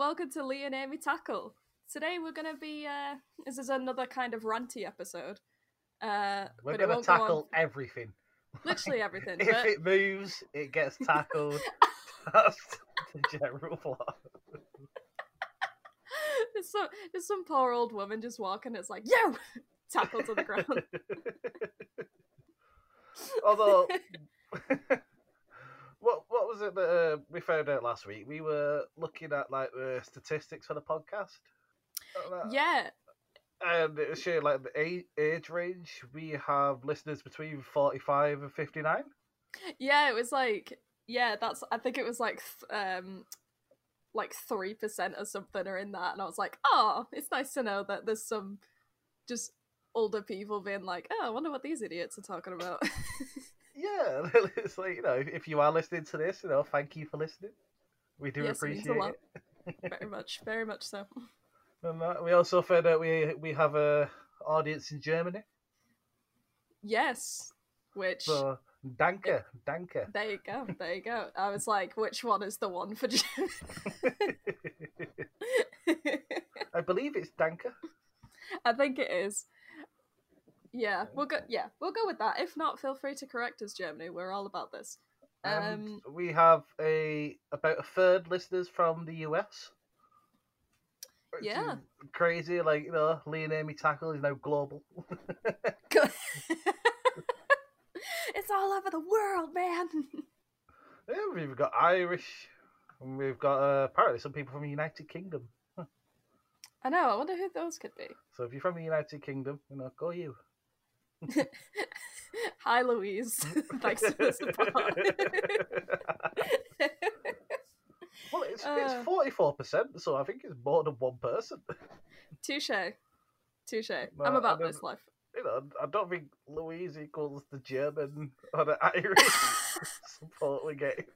welcome to Lee and Amy Tackle. Today we're going to be, uh, this is another kind of ranty episode. Uh, We're going to won't go tackle everything. literally everything. if but it moves, it gets tackled. That's the general plot. there's, some, there's some poor old woman just walking, it's like, yo! Tackle to the ground. Although, what what was it that uh, we found out last week? We were looking at like the statistics for the podcast. Yeah, and it was showing like the age, age range. We have listeners between forty-five and fifty-nine. yeah, it was like, yeah, that's, I think it was like, um, like 3% or something are in that. And I was like, oh, it's nice to know that there's some just older people being like, oh, I wonder what these idiots are talking about. Yeah, it's like you know, if you are listening to this, you know, thank you for listening. We do Yes, it appreciate lot. it. very much, very much so. And we also found out we we have a audience in Germany. Yes, which So danke, danke. there you go, there you go. I was like, which one is the one for Jim? I believe it's danke. I think it is. Yeah, we'll go. Yeah, we'll go with that. If not, feel free to correct us, Germany. We're all about this. Um, we have a about a third listeners from the US. which Yeah. crazy. Like you know, Lee and Amy Tackle is now global. it's all over the world, man. yeah, we've got Irish, and we've got uh, apparently some people from the United Kingdom. I know. I wonder who those could be. So if you're from the United Kingdom, you know, go you. Hi, Louise. Thanks for the support. well, it's Uh. it's forty four percent, so I think it's more than one person. Touche. Touche. No, I'm about this life. You know, I don't think Louise equals the German or the Irish support we get.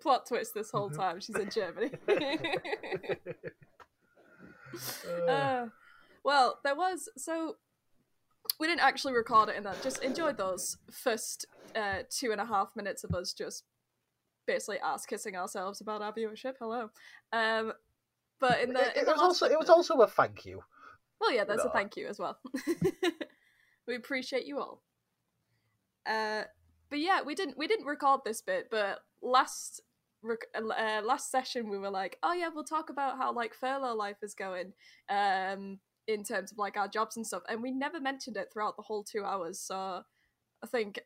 Plot twist this whole time. She's in Germany. Uh, Uh, well, there was so we didn't actually record it in that. Just enjoyed those first uh, two and a half minutes of us just basically ass kissing ourselves about our viewership. Hello, um, but in the it, in it the was also it was also a thank you. well, yeah, there's a thank you as well. we appreciate you all. Uh, but yeah, we didn't we didn't record this bit, but last rec- uh, last session we were like, oh yeah, we'll talk about how like furlough life is going, um, in terms of like our jobs and stuff, and we never mentioned it throughout the whole two hours. So I think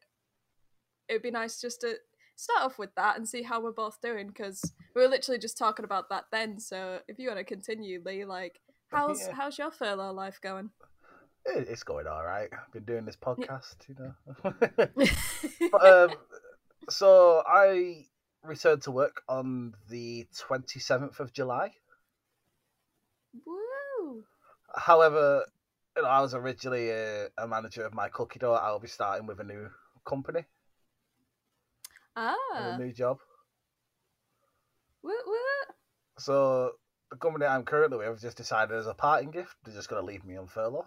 it'd be nice just to start off with that and see how we're both doing because we were literally just talking about that then. So if you want to continue, Lee, like how's Yeah. how's your furlough life going? It's going all right. I've been doing this podcast, you know. but, um, so I returned to work on the twenty seventh of July. However, you know, I was originally a, a manager of my cookie dough. I'll be starting with a new company, Ah, a new job. woo woo! So the company I'm currently with just decided as a parting gift they're just going to leave me on furlough,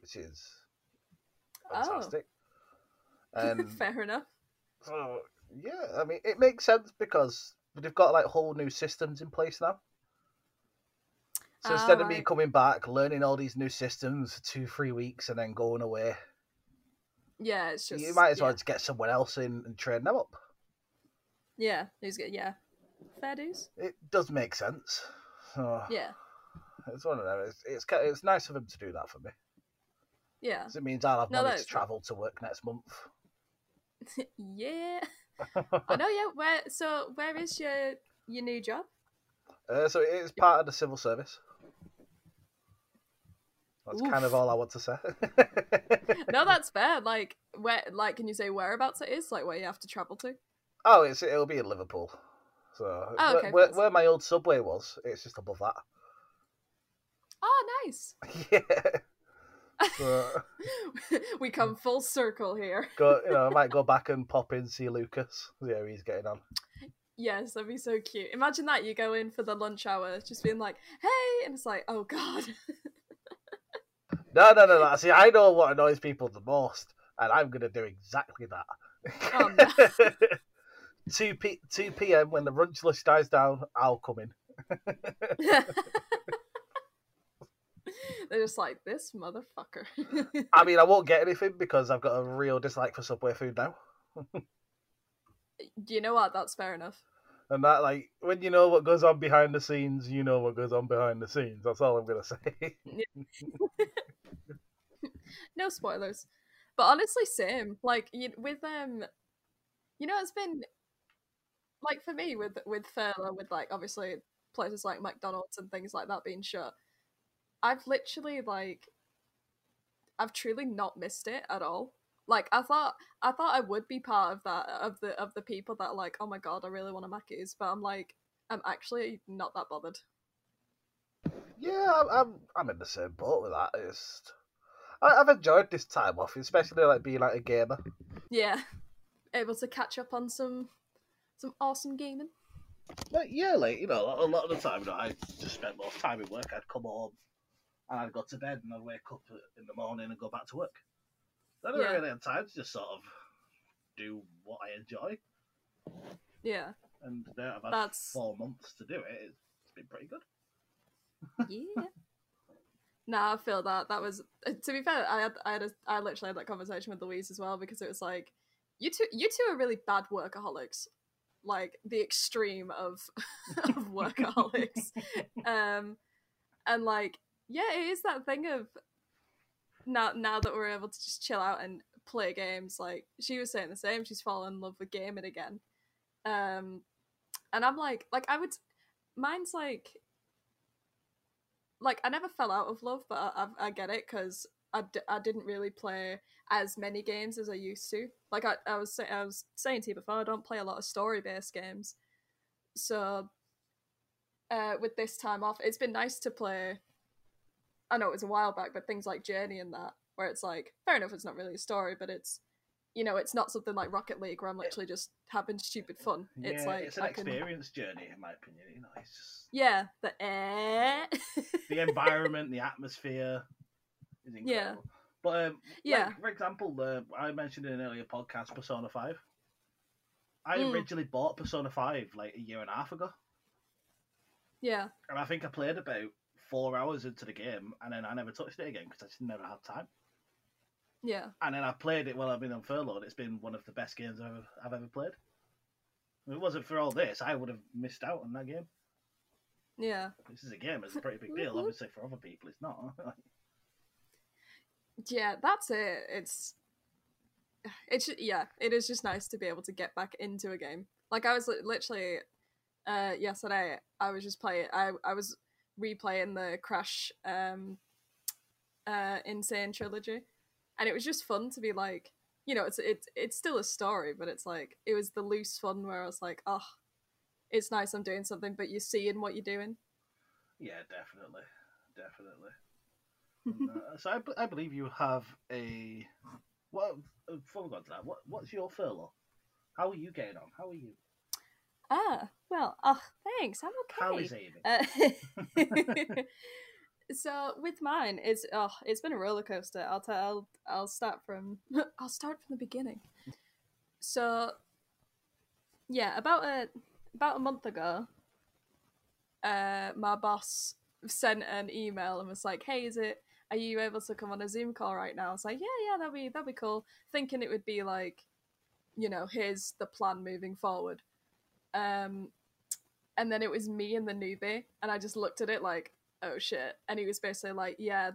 which is Oh. fantastic. And Fair enough. so yeah, I mean it makes sense because they've got like whole new systems in place now. So instead of me right. coming back, learning all these new systems for two, three weeks, and then going away, Yeah, it's just you might as well yeah. just get someone else in and train them up. Yeah, who's good? Yeah, fair dues. It does make sense. So Yeah, it's one of them. It's it's, it's nice of them to do that for me. yeah, it means I'll have No, money to travel to work next month. yeah. I know. Yeah. Where? So where is your your new job? Uh, so it is part of the civil service. That's kind of all I want to say. No, that's fair. Like where? Like, can you say whereabouts it is? Like where you have to travel to? oh, it's it'll be in Liverpool. So Oh, where- okay, where, where my old subway was, it's just above that. Oh, nice. yeah. So we come full circle here. go, you know, I might go back and pop in see Lucas. See how he's getting on. Yes, that'd be so cute. Imagine that you go in for the lunch hour, just being like, "Hey," and it's like, "Oh God." No, no, no, no. See, I know what annoys people the most, and I'm gonna do exactly that. Oh, no. 2 p 2 p.m. when the brunch list dies down, I'll come in. They're just like this motherfucker. I mean, I won't get anything because I've got a real dislike for Subway food now. you know what? That's fair enough. And that, like, when you know what goes on behind the scenes, you know what goes on behind the scenes. That's all I'm gonna say. no spoilers, but honestly, same. Like you, with um, you know, it's been like for me with with furlough, with like obviously places like McDonald's and things like that being shut. I've literally like, I've truly not missed it at all. Like I thought, I thought I would be part of that of the of the people that are like, oh my god, I really want a Mackey's, but I'm like, I'm actually not that bothered. Yeah, I'm I'm, I'm in the same boat with that. It's I, I've enjoyed this time off, especially like being like a gamer. Yeah, able to catch up on some some awesome gaming. Like yeah, like you know, a lot of the time, you know, I just spent most time at work. I'd come home and I'd go to bed, and I'd wake up in the morning and go back to work. I don't Yeah. really have time to just sort of do what I enjoy, Yeah, and now I've had That's- four months to do it. It's, it's been pretty good. yeah. Nah, I feel that. That was uh, to be fair. I had, I had, a, I literally had that conversation with Louise as well because it was like, you two, you two are really bad workaholics, like the extreme of of workaholics. um, and like, yeah, it is that thing of now now that we're able to just chill out and play games. Like she was saying the same. She's fallen in love with gaming again. Um, and I'm like, like I would, mine's like like I never fell out of love, but I, I, I get it because I, d- I didn't really play as many games as I used to. Like I, I was I was saying to you before, I don't play a lot of story based games. So uh, with this time off, it's been nice to play. I know it was a while back, but things like Journey and that, where it's like fair enough, it's not really a story, but it's you know, it's not something like Rocket League where I'm literally just having stupid fun. It's yeah, like it's an I can, experience journey, in my opinion. You know, it's just yeah, the air, the environment, the atmosphere is incredible. Yeah. But um, Yeah. like, for example, uh, I mentioned in an earlier podcast Persona Five. I Mm. originally bought Persona Five like a year and a half ago, yeah, and I think I played about four hours into the game, and then I never touched it again because I just never had time. Yeah. And then I played it while I've been on furlough. and It's been one of the best games I've ever, I've ever played. If it wasn't for all this, I would have missed out on that game. Yeah. This is a game; it's a pretty big deal. Obviously, for other people, it's not. Yeah, that's it. It's it's yeah, it is just nice to be able to get back into a game. Like I was li- literally uh yesterday I was just playing I I was replaying the Crash um uh N. Sane trilogy and it was just fun to be like you know, it's it's it's still a story, but it's like it was the loose fun where I was like, "Oh, it's nice I'm doing something, but you're seeing what you're doing." Yeah, definitely, definitely. And, uh, so I, I believe you have a what? uh, Before we go to that, what what's your furlough? How are you getting on? How are you? Ah, well, oh, thanks. I'm okay. How is Amy? Uh, so with mine, it's oh, it's been a roller coaster. I'll tell. I'll, I'll start from. I'll start from the beginning. So, yeah, about a about a month ago, uh, my boss sent an email and was like, "Hey, is it? Are you able to come on a Zoom call right now?" I was like, "Yeah, yeah, that'd be that'd be cool." Thinking it would be like, you know, here's the plan moving forward. Um, and then it was me and the newbie, and I just looked at it like, oh shit. And he was basically like, yeah,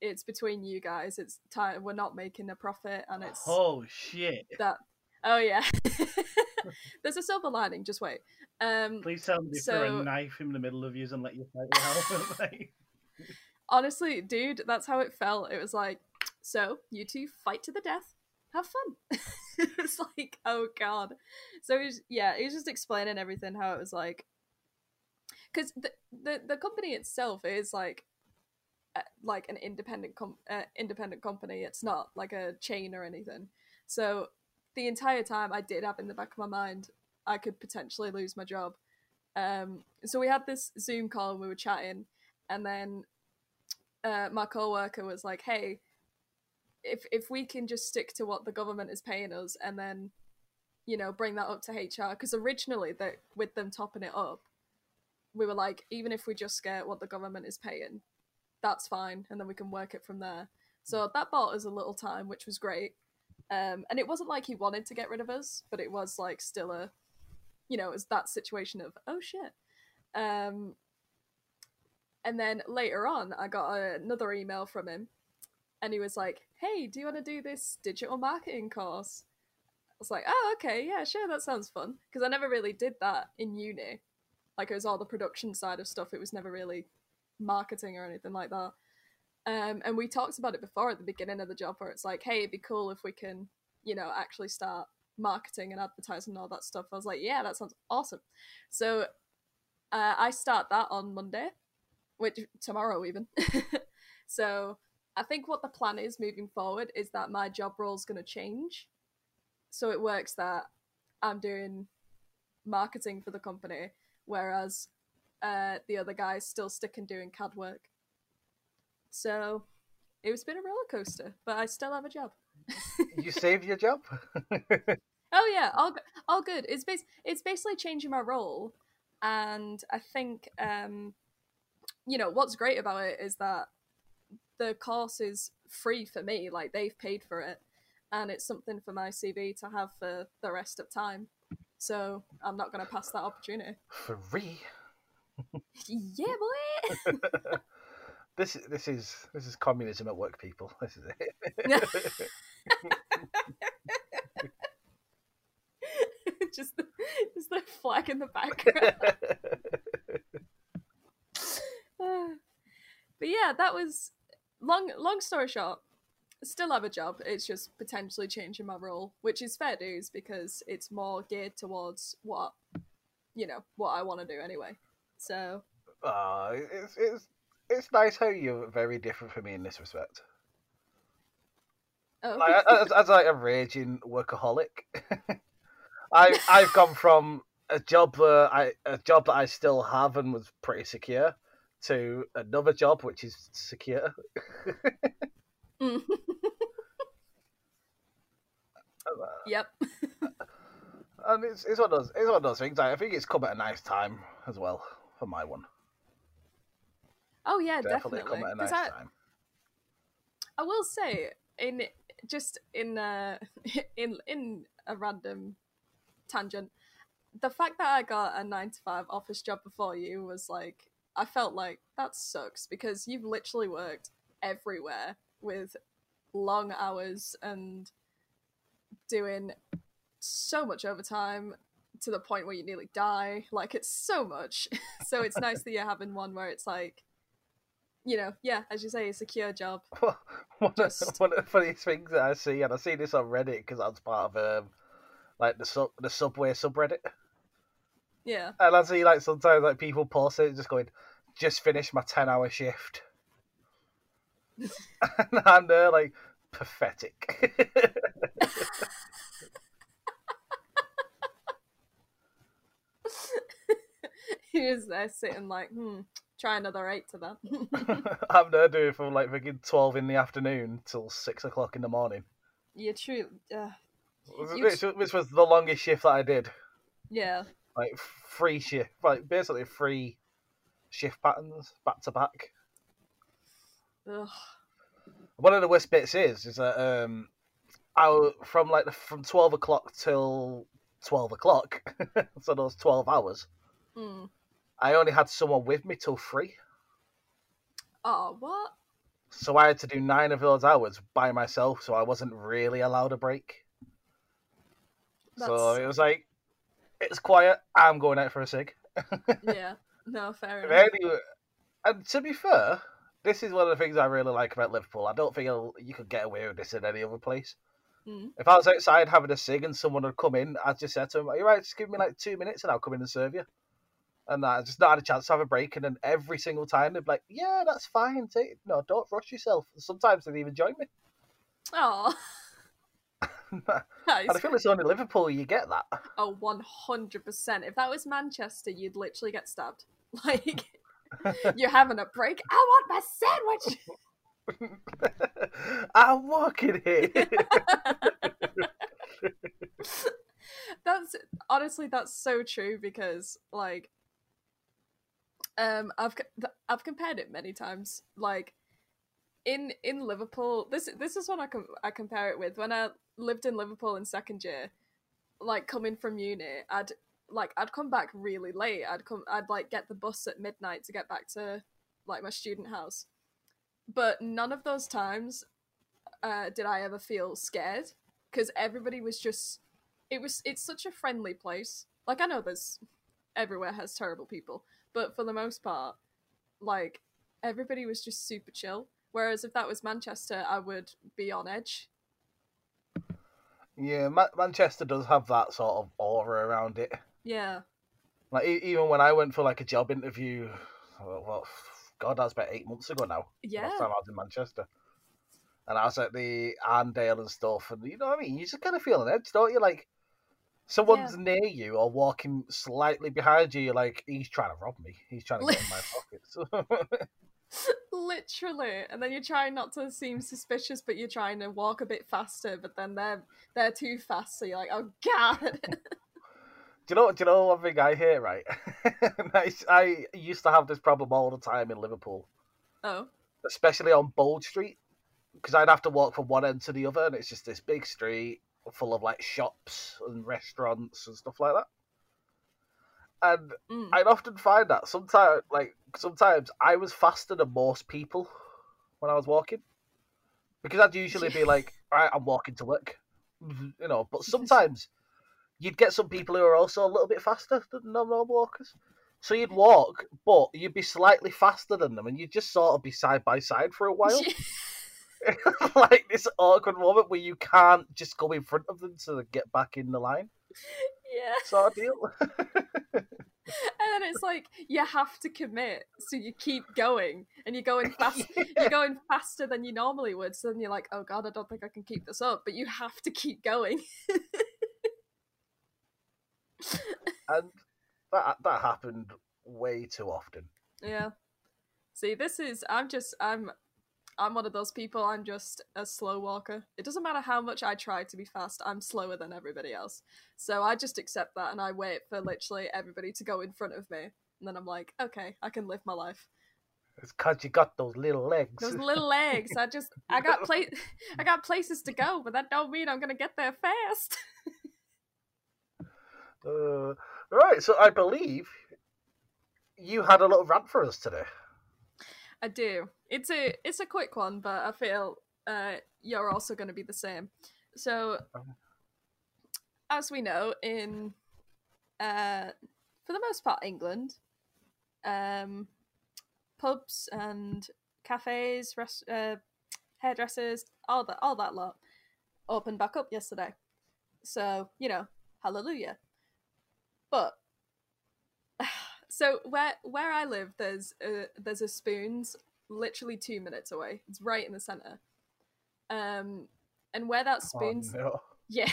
it's between you guys. It's time. We're not making a profit, and it's Oh shit! that. Oh yeah. There's a silver lining. Just wait. Um, Please tell me they throw So- a knife in the middle of you and let you fight it out. Honestly, dude, that's how it felt. It was like, so you two fight to the death. Have fun. it was like, oh god. So he's yeah, he was just explaining everything how it was like, because the, the the company itself is like, uh, like an independent com- uh, independent company. It's not like a chain or anything. So the entire time, I did have in the back of my mind, I could potentially lose my job. Um, so we had this Zoom call and we were chatting, and then uh, my coworker was like, "Hey, if if we can just stick to what the government is paying us, and then, you know, bring that up to HR because originally that with them topping it up, we were like, even if we just get what the government is paying, that's fine, and then we can work it from there. So that bought us a little time, which was great. Um, and it wasn't like he wanted to get rid of us, but it was like still a, you know, it was that situation of oh shit. Um, and then later on, I got another email from him, and he was like, "Hey, do you want to do this digital marketing course?" I was like, oh, okay, yeah, sure, that sounds fun. Because I never really did that in uni. Like, it was all the production side of stuff. It was never really marketing or anything like that. Um, and we talked about it before at the beginning of the job, where it's like, hey, it'd be cool if we can, you know, actually start marketing and advertising and all that stuff. I was like, yeah, that sounds awesome. So uh, I start that on Monday, which tomorrow even. so I think what the plan is moving forward is that my job role is going to change so it works that I'm doing marketing for the company, whereas uh, the other guy's still sticking doing CAD work. So it was been a roller coaster, but I still have a job. you saved your job. oh yeah, all all good. It's bas- it's basically changing my role, and I think um, you know what's great about it is that the course is free for me. Like they've paid for it, and it's something for my CV to have for the rest of time. So I'm not going to pass that opportunity. Free. yeah, boy. this this is this is communism at work, people. This is it. just the, just the flag in the background. but yeah, that was long. Long story short, still have a job. It's just potentially changing my role, which is fair dues because it's more geared towards what you know what I want to do anyway. So, uh, it's it's it's nice how you're very different from me in this respect. Oh. Like, as, as like a raging workaholic, I I've gone from a job that I a job that I still have and was pretty secure to another job which is secure. mm. Yep. and it's, it's one of those it's one of those things. I think it's come at a nice time as well for my one. Oh yeah, definitely. definitely. come at a nice I, time. I will say in just in uh, in in a random tangent, the fact that I got a nine to five office job before you was like I felt like that sucks because you've literally worked everywhere with long hours and doing so much overtime to the point where you nearly die. Like it's so much. so it's nice that you're having one where it's like, you know, yeah, as you say, a secure job. one, Just... of, one of the funniest things that I see, and I see this on Reddit because that's part of um, like the sub the subway subreddit. Yeah. And I see like sometimes like people post it just going, just finished my ten hour shift. and I'm there like pathetic. he was there sitting like, hmm, try another eight to that. I'm there doing from like fucking twelve in the afternoon till six o'clock in the morning. Yeah, true. Uh, which, which was the longest shift that I did. Yeah. Like free shift, like basically free shift patterns back to back. Ugh. One of the worst bits is is that um, I from like the, from twelve o'clock till twelve o'clock, so those twelve hours. Mm. I only had someone with me till three. Oh, what? So I had to do nine of those hours by myself, so I wasn't really allowed a break. That's... So it was like, it's quiet. I'm going out for a cig. yeah, no, fair enough. Anyway, and to be fair, this is one of the things I really like about Liverpool. I don't think you could get away with this in any other place. Mm. If I was outside having a cig and someone had come in, I'd just said to them, "Are you right? Just give me like two minutes and I'll come in and serve you." And I just not had a chance to have a break. And then every single time they'd be like, "Yeah, that's fine. Take no, don't rush yourself." Sometimes they'd even join me. Oh. and I feel it's only Liverpool you get that. Oh, Oh, one hundred percent. If that was Manchester, you'd literally get stabbed. Like you're having a break. I want my sandwich. I'm walking here. that's honestly that's so true because like um I've I've compared it many times like in in Liverpool this this is what I com- I compare it with when I lived in Liverpool in second year like coming from uni I'd like I'd come back really late. I'd come I'd like get the bus at midnight to get back to like my student house. But none of those times uh, did I ever feel scared because everybody was just it was it's such a friendly place. Like I know there's everywhere has terrible people but for the most part like everybody was just super chill. Whereas if that was Manchester I would be on edge. Yeah Ma- Manchester does have that sort of aura around it yeah like even when I went for like a job interview oh, well God, that's about eight months ago now. Yeah. Last time I was in Manchester. And I was at the Arndale and stuff, and you know what I mean? You just kind of feel an edge, don't you? Like, someone's yeah. near you or walking slightly behind you, you're like, he's trying to rob me. He's trying to get in my pockets. Literally, and then you're trying not to seem suspicious, but you're trying to walk a bit faster. But then they're they're too fast, so you're like, oh god. Do you know? Do you know one thing I hear? Right, I, I used to have this problem all the time in Liverpool. Oh. Especially on Bold Street, because I'd have to walk from one end to the other, and it's just this big street full of like shops and restaurants and stuff like that. And mm. I'd often find that sometimes, like sometimes, I was faster than most people when I was walking, because I'd usually be like, "All right, I'm walking to work," you know. But sometimes you'd get some people who are also a little bit faster than normal walkers. So you'd walk, but you'd be slightly faster than them, and you'd just sort of be side by side for a while. like this awkward moment where you can't just go in front of them to get back in the line. Yeah. Sort of deal. and then it's like you have to commit, so you keep going, and you're going fast. yeah. You're going faster than you normally would. So then you're like, "Oh God, I don't think I can keep this up," but you have to keep going and that that happened way too often. Yeah. See, this is I'm just I'm I'm one of those people. I'm just a slow walker. It doesn't matter how much I try to be fast. I'm slower than everybody else. So I just accept that and I wait for literally everybody to go in front of me, and then I'm like, okay, I can live my life. It's cause you got those little legs. Those little legs. I just I got pla- I got places to go, but that don't mean I'm gonna get there fast. Uh, right, so I believe you had a little rant for us today. I do. It's a it's a quick one, but I feel uh, you're also going to be the same. So, as we know, in uh, for the most part, England, um, pubs and cafes, rest, uh, hairdressers, all that, all that lot, opened back up yesterday. So you know, hallelujah. But so where where I live, there's a, there's a Spoons literally two minutes away. It's right in the center. Um, and where that Spoons, oh, no. yeah,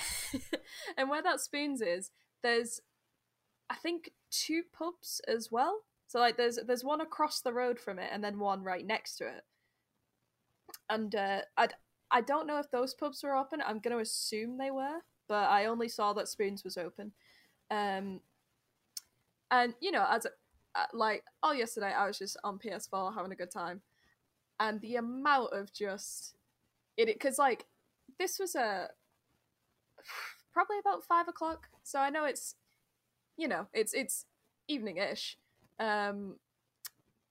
and where that Spoons is, there's I think two pubs as well. So like there's there's one across the road from it, and then one right next to it. And uh, I I don't know if those pubs were open. I'm gonna assume they were, but I only saw that Spoons was open. Um, and you know, as uh, like all yesterday, I was just on PS4 having a good time, and the amount of just it because like this was a probably about five o'clock, so I know it's you know it's it's evening-ish. Um,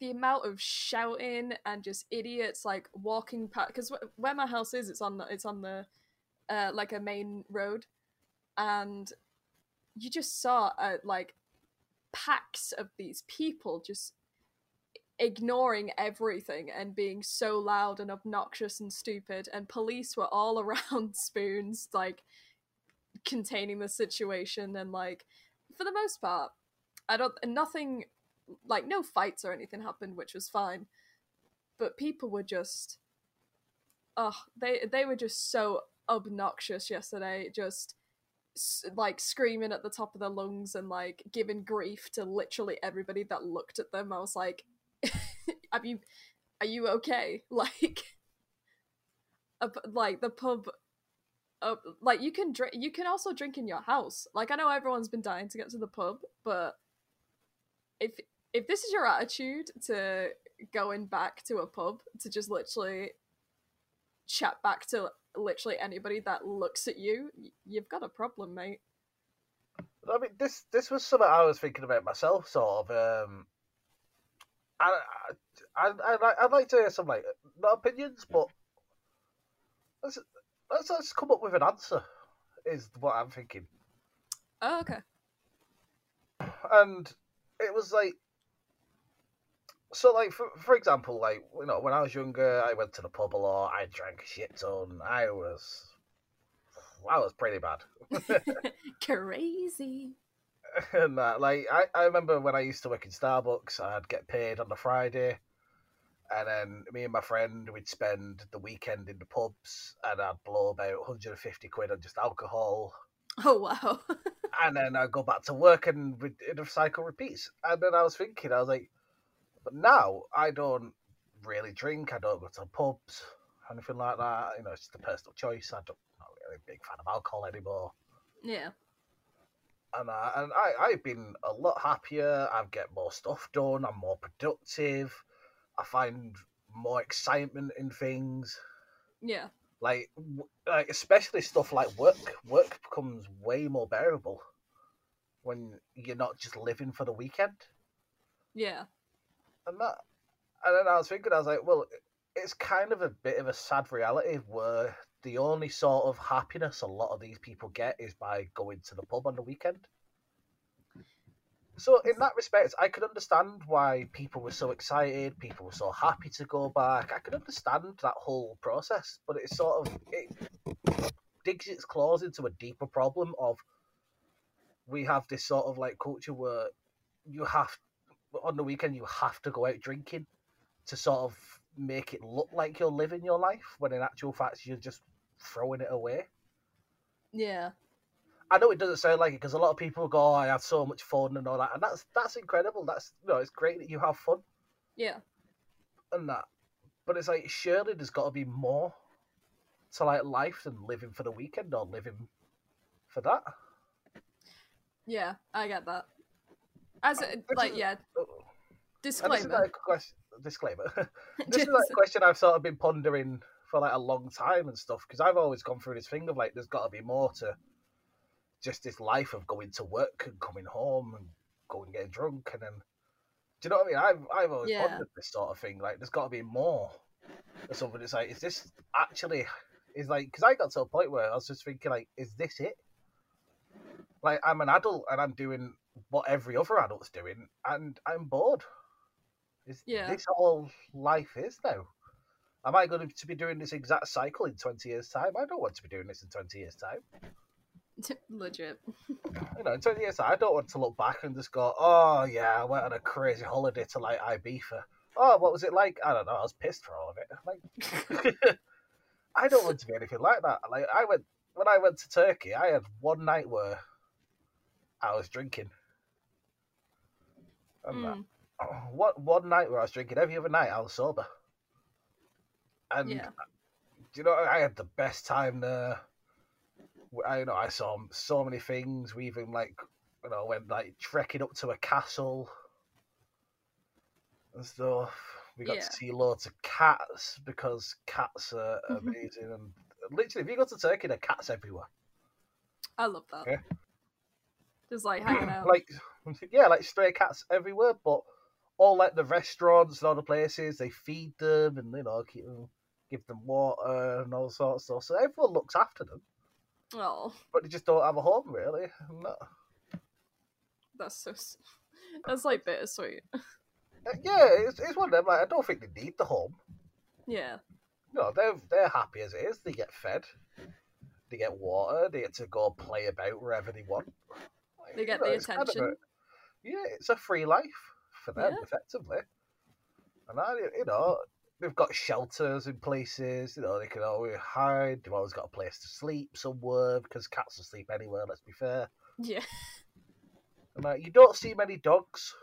the amount of shouting and just idiots like walking past because where my house is, it's on the, it's on the uh, like a main road, and you just saw uh, like packs of these people just ignoring everything and being so loud and obnoxious and stupid and police were all around spoons like containing the situation and like for the most part i don't nothing like no fights or anything happened which was fine but people were just oh they they were just so obnoxious yesterday just like screaming at the top of their lungs and like giving grief to literally everybody that looked at them. I was like, "Have you? Are you okay?" Like, a, like the pub uh, like you can drink. You can also drink in your house. Like I know everyone's been dying to get to the pub, but if if this is your attitude to going back to a pub to just literally chat back to literally anybody that looks at you, you've got a problem, mate. I mean, this this was something I was thinking about myself, sort of. Um, I, I, I, I'd like to hear some like not opinions, but let's let's let's come up with an answer. Is what I'm thinking. Oh, okay. And it was like, so like for for example, like you know, when I was younger, I went to the pub a lot. I drank a shit ton. I was, I was pretty bad. Crazy. and that, like, I, I remember when I used to work in Starbucks, I'd get paid on the Friday, and then me and my friend would spend the weekend in the pubs, and I'd blow about 150 quid on just alcohol. Oh wow. and then I'd go back to work, and the cycle repeats. And then I was thinking, I was like, but now I don't really drink. I don't go to pubs, anything like that. You know, it's just a personal choice. I don't, I'm not really a big fan of alcohol anymore. Yeah and I, and I I've been a lot happier. I get more stuff done. I'm more productive. I find more excitement in things. Yeah. Like like especially stuff like work. Work becomes way more bearable when you're not just living for the weekend. Yeah. And that and then I was thinking I was like, well, it's kind of a bit of a sad reality where the only sort of happiness a lot of these people get is by going to the pub on the weekend. So in that respect, I could understand why people were so excited, people were so happy to go back. I could understand that whole process, but it's sort of it digs its claws into a deeper problem of we have this sort of like culture where you have on the weekend you have to go out drinking to sort of make it look like you're living your life when in actual fact you're just throwing it away. Yeah. I know it doesn't sound like it because a lot of people go, oh, "I had so much fun" and all that, and that's that's incredible. That's you know, it's great that you have fun. Yeah. And that, but it's like surely there's got to be more to like life than living for the weekend or living for that. Yeah, I get that. As a, like, is, yeah. Oh, disclaimer. This is like a question, disclaimer. this is like a question I've sort of been pondering for like a long time and stuff because I've always gone through this thing of like there's got to be more to just this life of going to work and coming home and going and getting drunk and then do you know what I mean? I've I've always yeah. pondered this sort of thing. Like there's got to be more. Or something. It's like is this actually is like because I got to a point where I was just thinking like is this it? Like I'm an adult and I'm doing what every other adult's doing and I'm bored. Is yeah. this all life is now? Am I going to be doing this exact cycle in 20 years' time? I don't want to be doing this in 20 years' time. Legit. You know, in 20 years' time, I don't want to look back and just go, oh, yeah, I went on a crazy holiday to, like, Ibiza. Oh, what was it like? I don't know. I was pissed for all of it. Like, I don't want to be anything like that. Like, I went, when I went to Turkey, I had one night where I was drinking. And mm. that, what, one night where I was drinking, every other night I was sober. And yeah. you know, I had the best time there. I you know I saw so many things. We even like you know went like trekking up to a castle and stuff. We got yeah. to see loads of cats because cats are amazing. and literally, if you go to Turkey, there are cats everywhere. I love that. Yeah. Just like hanging out. like yeah, like stray cats everywhere, but all like the restaurants and all the places, they feed them and you know keep them, give them water and all sorts of stuff. So everyone looks after them. Oh, but they just don't have a home really. No. That's so. That's like bittersweet. Uh, yeah, it's, it's one of them. Like I don't think they need the home. Yeah. No, they're they're happy as it is. They get fed, they get water, they get to go play about wherever they want. They get you know, the attention. Kind of a, yeah, it's a free life for them, yeah. effectively. And I, you know, they've got shelters in places. You know, they can always hide. They've always got a place to sleep somewhere because cats will sleep anywhere. Let's be fair. Yeah. And like, you don't see many dogs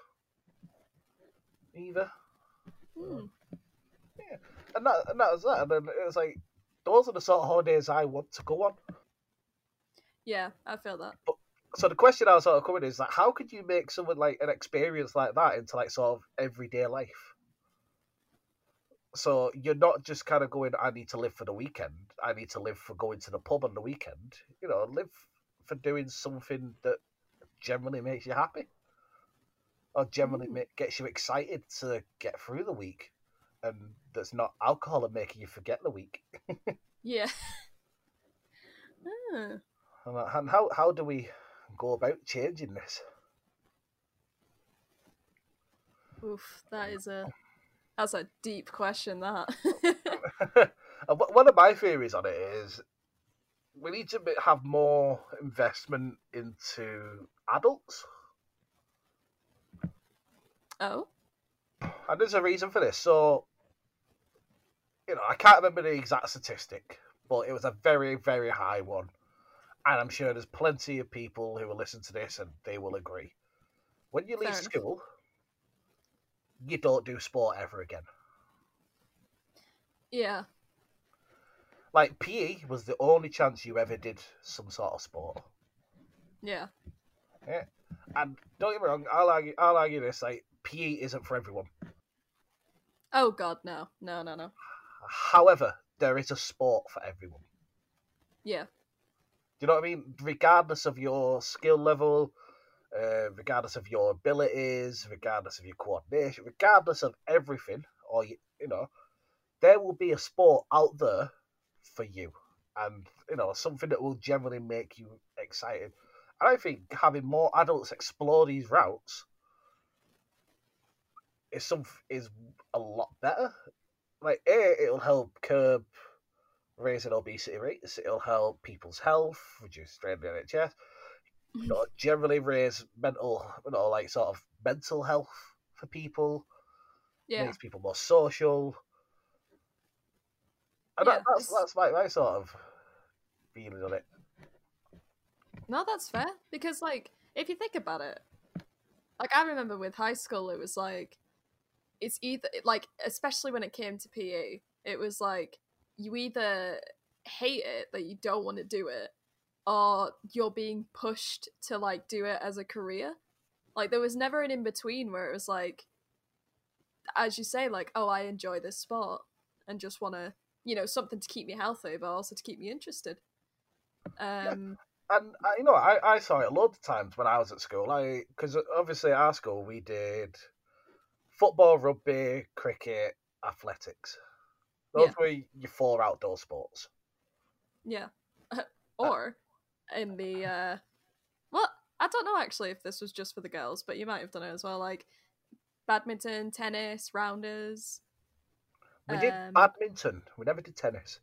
either. Mm. Yeah, and that and that was that. And then it was like, those are the sort of holidays I want to go on. Yeah, I feel that. So the question I was sort of coming is like, how could you make someone like an experience like that into like sort of everyday life? So you're not just kind of going, I need to live for the weekend. I need to live for going to the pub on the weekend. You know, live for doing something that generally makes you happy, or generally Mm. ma- gets you excited to get through the week, and that's not alcohol and making you forget the week. Yeah. Ah, uh, and how how do we go about changing this? oof, that is a that's a deep question. That. One of my theories on it is we need to have more investment into adults, oh. and there's a reason for this. So, you know, I can't remember the exact statistic, but it was a very, very high one, and I'm sure there's plenty of people who will listen to this and they will agree. When you leave Fair enough. school, you don't do sport ever again. Yeah. Like PE was the only chance you ever did some sort of sport. Yeah. Yeah. And don't get me wrong, I'll argue, I'll argue this: like PE isn't for everyone. Oh God, no, no, no, no. However, there is a sport for everyone. Yeah. You know what I mean? Regardless of your skill level, uh, regardless of your abilities, regardless of your coordination, regardless of everything, or you, you know, there will be a sport out there for you, and you know something that will generally make you excited. And I think having more adults explore these routes is some is a lot better. Like, a it'll help curb raising obesity rates. It'll help people's health, reduce strain on the NHS. You mm-hmm. know, generally raise mental, you know, like sort of mental health for people. Yeah. Makes people more social. And Yeah, that, that's it's- that's my, my sort of feeling on it. No, that's fair because like if you think about it, like I remember with high school, it was like it's either like especially when it came to PE, it was like you either hate it that you don't want to do it, or you're being pushed to like do it as a career. Like there was never an in between where it was like, as you say, like oh I enjoy this sport and just want to you know something to keep me healthy, but also to keep me interested. Um. And I, you know, I, I saw it loads of times when I was at school. I because obviously at our school we did football, rugby, cricket, athletics. Those Yeah. were your four outdoor sports. Yeah. or in the uh well, I don't know actually if this was just for the girls, but you might have done it as well, like badminton, tennis, rounders. We did Um, badminton. We never did tennis.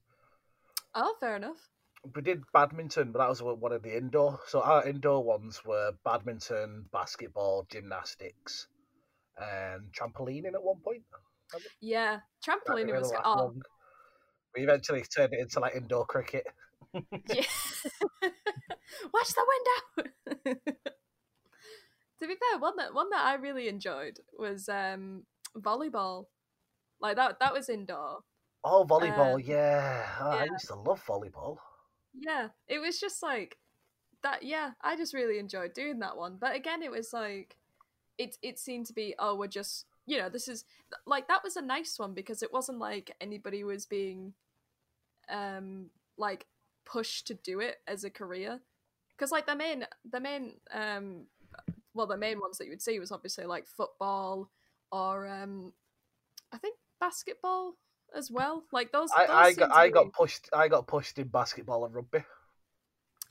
Oh, fair enough. We did badminton, but that was one of the indoor. So our indoor ones were badminton, basketball, gymnastics, and trampolining at one point. Yeah, trampoline was oh. We eventually turned it into like indoor cricket. yeah. Watch the window. to be fair, one that one that I really enjoyed was um volleyball. Like that that was indoor. Oh, volleyball, Um, yeah. Oh, I used to love volleyball. Yeah, it was just like that. Yeah, I just really enjoyed doing that one. But again, it was like it. It seemed to be oh, we're just you know this is like that was a nice one because it wasn't like anybody was being um like pushed to do it as a career because like the main the main um well the main ones that you would see was obviously like football or um I think basketball as well like those, I, those I got I be- got pushed I got pushed in basketball and rugby.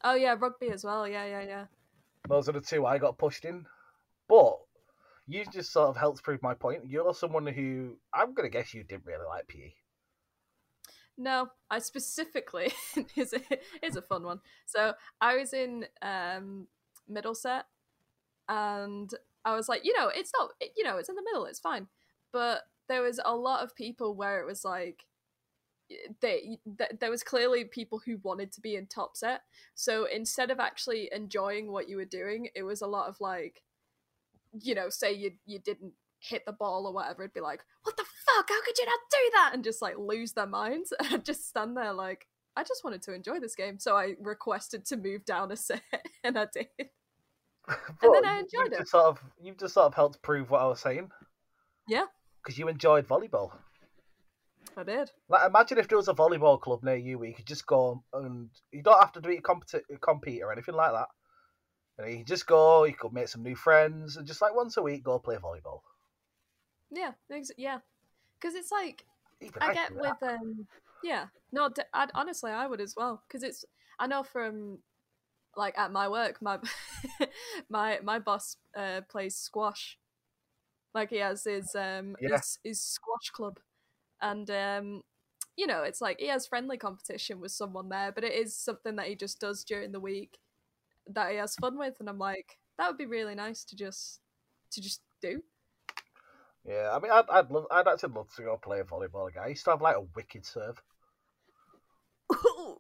Oh yeah, rugby as well. Yeah, yeah, yeah. Those are the two I got pushed in. But you just sort of helped prove my point. You're someone who I'm gonna guess you didn't really like. PE. No, I specifically is a is a fun one. So I was in um Middleset, and I was like, you know, it's not, you know, it's in the middle, it's fine. But there was a lot of people where it was like, they th- there was clearly people who wanted to be in top set. So instead of actually enjoying what you were doing, it was a lot of like, you know, say you you didn't hit the ball or whatever, it'd be like, what the fuck? How could you not do that? And just like lose their minds. And just stand there like, I just wanted to enjoy this game, so I requested to move down a set, and I did. But then I enjoyed it. Sort of, you've just sort of helped prove what I was saying. Yeah. Because you enjoyed volleyball. I did. Like, imagine if there was a volleyball club near you where you could just go and you don't have to do it compete or anything like that. You, know, you just go, you could make some new friends, and just like once a week go play volleyball. Yeah, ex- yeah. Because it's like Even I could get with that. um yeah no I'd, honestly I would as well because it's I know from like at my work my my my boss uh plays squash like he has his um Yeah. his, his squash club and um you know it's like he has friendly competition with someone there but it is something that he just does during the week that he has fun with and I'm like that would be really nice to just to just do Yeah, I mean, I'd, I'd love, I'd actually love to go play volleyball again. I used to have like a wicked serve. Ooh,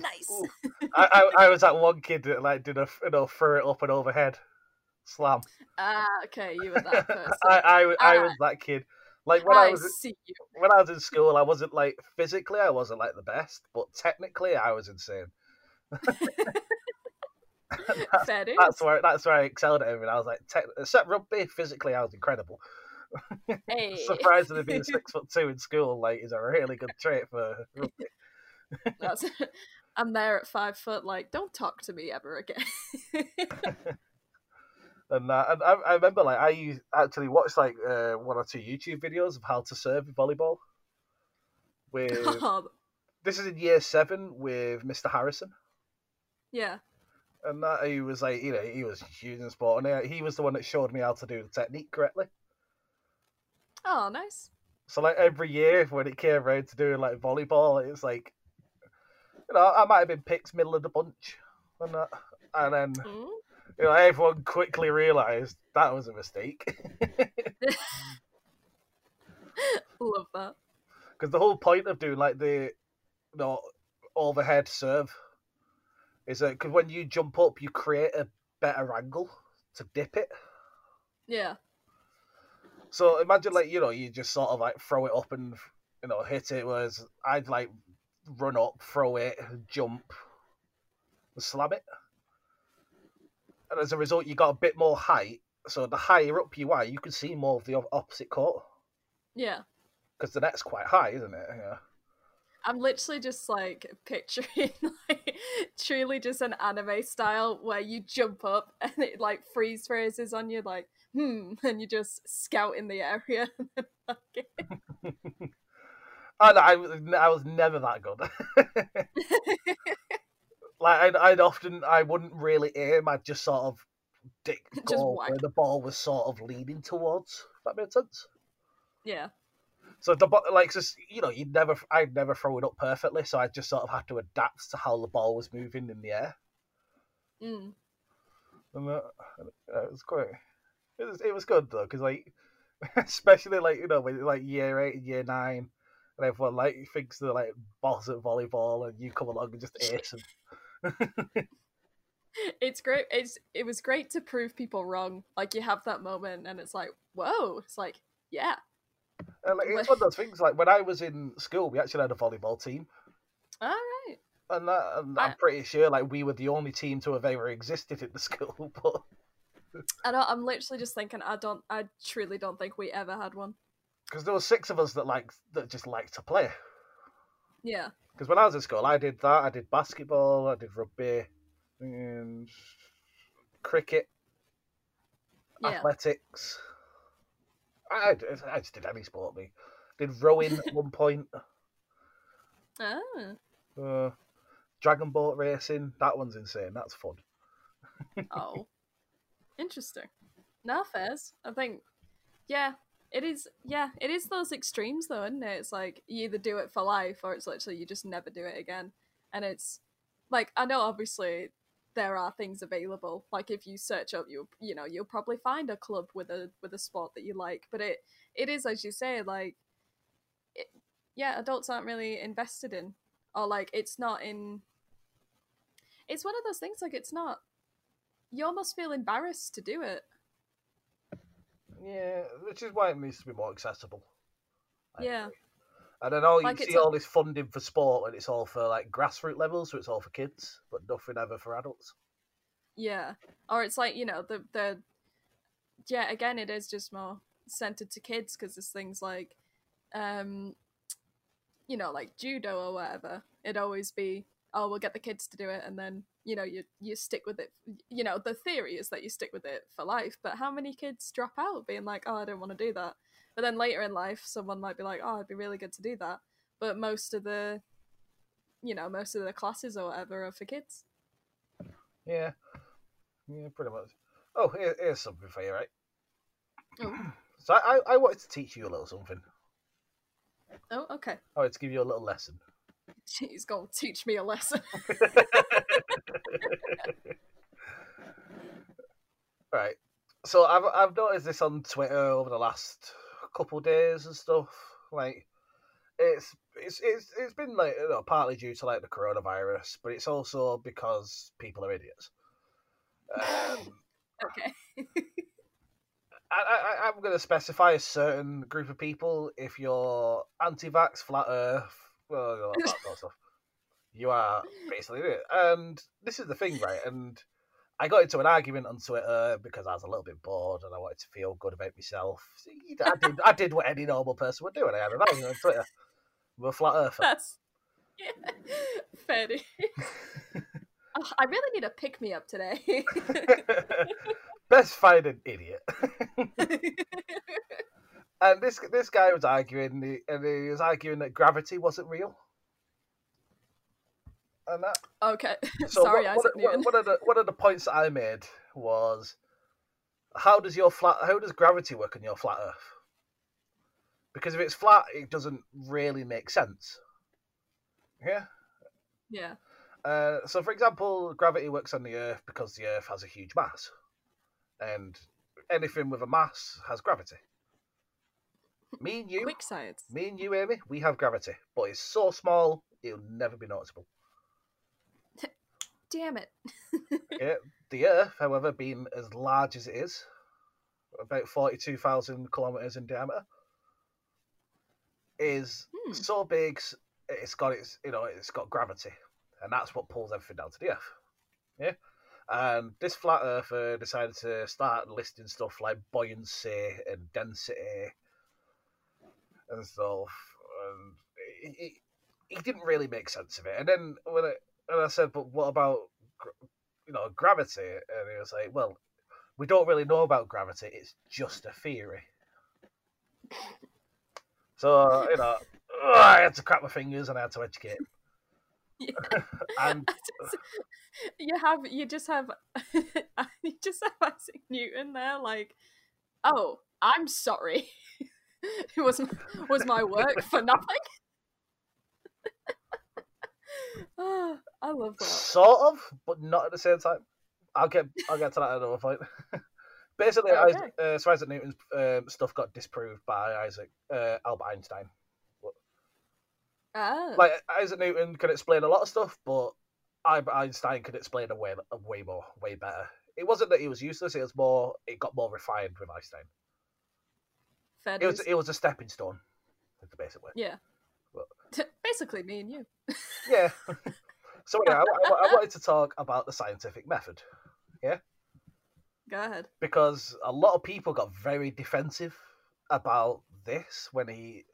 Nice. ooh. I, I, I was that one kid that like did a, you know, throw it up and overhead slam. ah okay you were that person I, I, I Ah. was that kid. Like when I, I was see you. when I was in school, I wasn't like physically, I wasn't like the best, but technically, I was insane. that's, Fair that's where that's where I excelled at everything. I was like, tech, except rugby, physically, I was incredible. Hey. Surprisingly, being six foot two in school like is a really good trait for rugby. That's, I'm there at five foot. Like, don't talk to me ever again. And, uh, and I, I remember like I used, actually watched like uh, one or two YouTube videos of how to serve volleyball. With Oh, this is in year seven with Mr. Harrison. yeah. And that he was like, you know, he was huge in sport, and he, was the one that showed me how to do the technique correctly. Oh, nice. So like every year when it came around to doing like volleyball, it's like, you know, I might have been picked middle of the bunch, and that, and then Mm. you know everyone quickly realised that was a mistake Love that. because the whole point of doing like the, you know, overhead serve, is that because when you jump up, you create a better angle to dip it. Yeah. So imagine like you know you just sort of like throw it up and you know hit it, whereas I'd like run up, throw it, jump, and slam it, and as a result you got a bit more height. So the higher up you are, you can see more of the opposite court Yeah. because the net's quite high, isn't it? Yeah. I'm literally just like picturing like truly just an anime style where you jump up and it like freeze phrases on you like hmm and you just scout in the area. And I, was- I was never that good. like I'd, I'd often, I wouldn't really aim. I'd just sort of dick Just whack. where the ball was sort of leaning towards. If that made sense. yeah. So the like just you know you'd never I'd never throw it up perfectly, so I just sort of had to adapt to how the ball was moving in the air. Mm. And uh, uh, it was quite it was it was good though because like especially like you know when like year eight and year nine and everyone like thinks they're like boss at volleyball and you come along and just ace them. It's great. It's it was great to prove people wrong. Like you have that moment and it's like, whoa. It's like, yeah. And, like, it's one of those things like when I was in school we actually had a volleyball team. All right. And, that, and I'm pretty sure like we were the only team to have ever existed in the school, but I know. I'm literally just thinking. I don't. I truly don't think we ever had one. because there were six of us that like that just liked to play. Yeah. Because when I was in school, I did that. I did basketball. I did rugby, and cricket, Yeah. athletics. I, I just did any sport. Me did rowing at one point. Ah. Uh, dragon boat racing. That one's insane. That's fun. Oh. Interesting. Now, fairs. I think. Yeah. It is. Yeah. It is those extremes though, isn't it? It's like you either do it for life or it's literally you just never do it again. And it's like I know obviously there are things available. Like if you search up, you you know you'll probably find a club with a with a sport that you like. But it it is as you say like, it, yeah, adults aren't really invested in, or like it's not in. It's one of those things like it's not. You almost feel embarrassed to do it. Yeah, which is why it needs to be more accessible. I Yeah. agree. And then all you Like, it's see all this funding for sport, and it's all for like grassroots levels, so it's all for kids, but nothing ever for adults. Yeah. Or it's like, you know, the the yeah, again it is just more centered to kids because there's things like um you know, like judo or whatever. It'd always be, oh, we'll get the kids to do it and then, you know, you you stick with it. You know, the theory is that you stick with it for life, but how many kids drop out being like, "Oh, I don't want to do that." But then later in life, someone might be like, "Oh, it'd be really good to do that." But most of the you know, most of the classes or whatever are for kids. Yeah, yeah, pretty much. Oh, here, here's something for you, right? Oh. So I, I, I wanted to teach you a little something. Oh, okay. I wanted to give you a little lesson. He's going to teach me a lesson. right. So I've I've noticed this on Twitter over the last couple days and stuff. Like it's it's it's it's been like you know, partly due to like the coronavirus, but it's also because people are idiots. Um, okay. I, I, I'm going to specify a certain group of people. If you're anti-vax, flat Earth, well, all that sort of stuff, you are basically it. And this is the thing, right? And I got into an argument on Twitter because I was a little bit bored and I wanted to feel good about myself. I did, I did what any normal person would do, and I had an argument on Twitter with a flat earther. That's yeah. fair. Oh, I really need a pick me up today. Best find an idiot. and this this guy was arguing, and he was arguing that gravity wasn't real. And that okay. So Sorry, one, Isaac one, Newton. one of the one of the points that I made was how does your flat how does gravity work on your flat Earth? Because if it's flat, it doesn't really make sense. Yeah. Yeah. Uh, so, for example, gravity works on the Earth because the Earth has a huge mass, and anything with a mass has gravity. Me and you, Quick science. me and you, Amy, we have gravity, but it's so small it'll never be noticeable. Damn it. Yeah, the Earth, however, being as large as it is, about forty-two thousand kilometers in diameter, is Hmm. so big. It's got its, you know, it's got gravity, and that's what pulls everything down to the Earth. Yeah, and this flat earther decided to start listing stuff like buoyancy and density and stuff, and he, he, he didn't really make sense of it. And then when I, and I said, "But what about you know gravity?" And he was like, "Well, we don't really know about gravity. It's just a theory." So uh, you know, I had to crack my fingers and I had to educate. Yeah. And you have you just have you just have Isaac Newton there like oh I'm sorry it was was my work for nothing oh, I love that sort of, but not at the same time. I'll get I'll get to that at another point. Basically, Okay. Isaac, uh, so Isaac Newton's um, stuff got disproved by Isaac uh, Albert Einstein. ah Like Isaac Newton could explain a lot of stuff, but Albert Einstein could explain a way a way more, way better. It wasn't that he was useless; it was more it got more refined with Einstein. fair It was it was a stepping stone, is the basic way. yeah Well- basically me and you Yeah. so anyway, I, I- I wanted to talk about the scientific method. Yeah. Go ahead because a lot of people got very defensive about this when he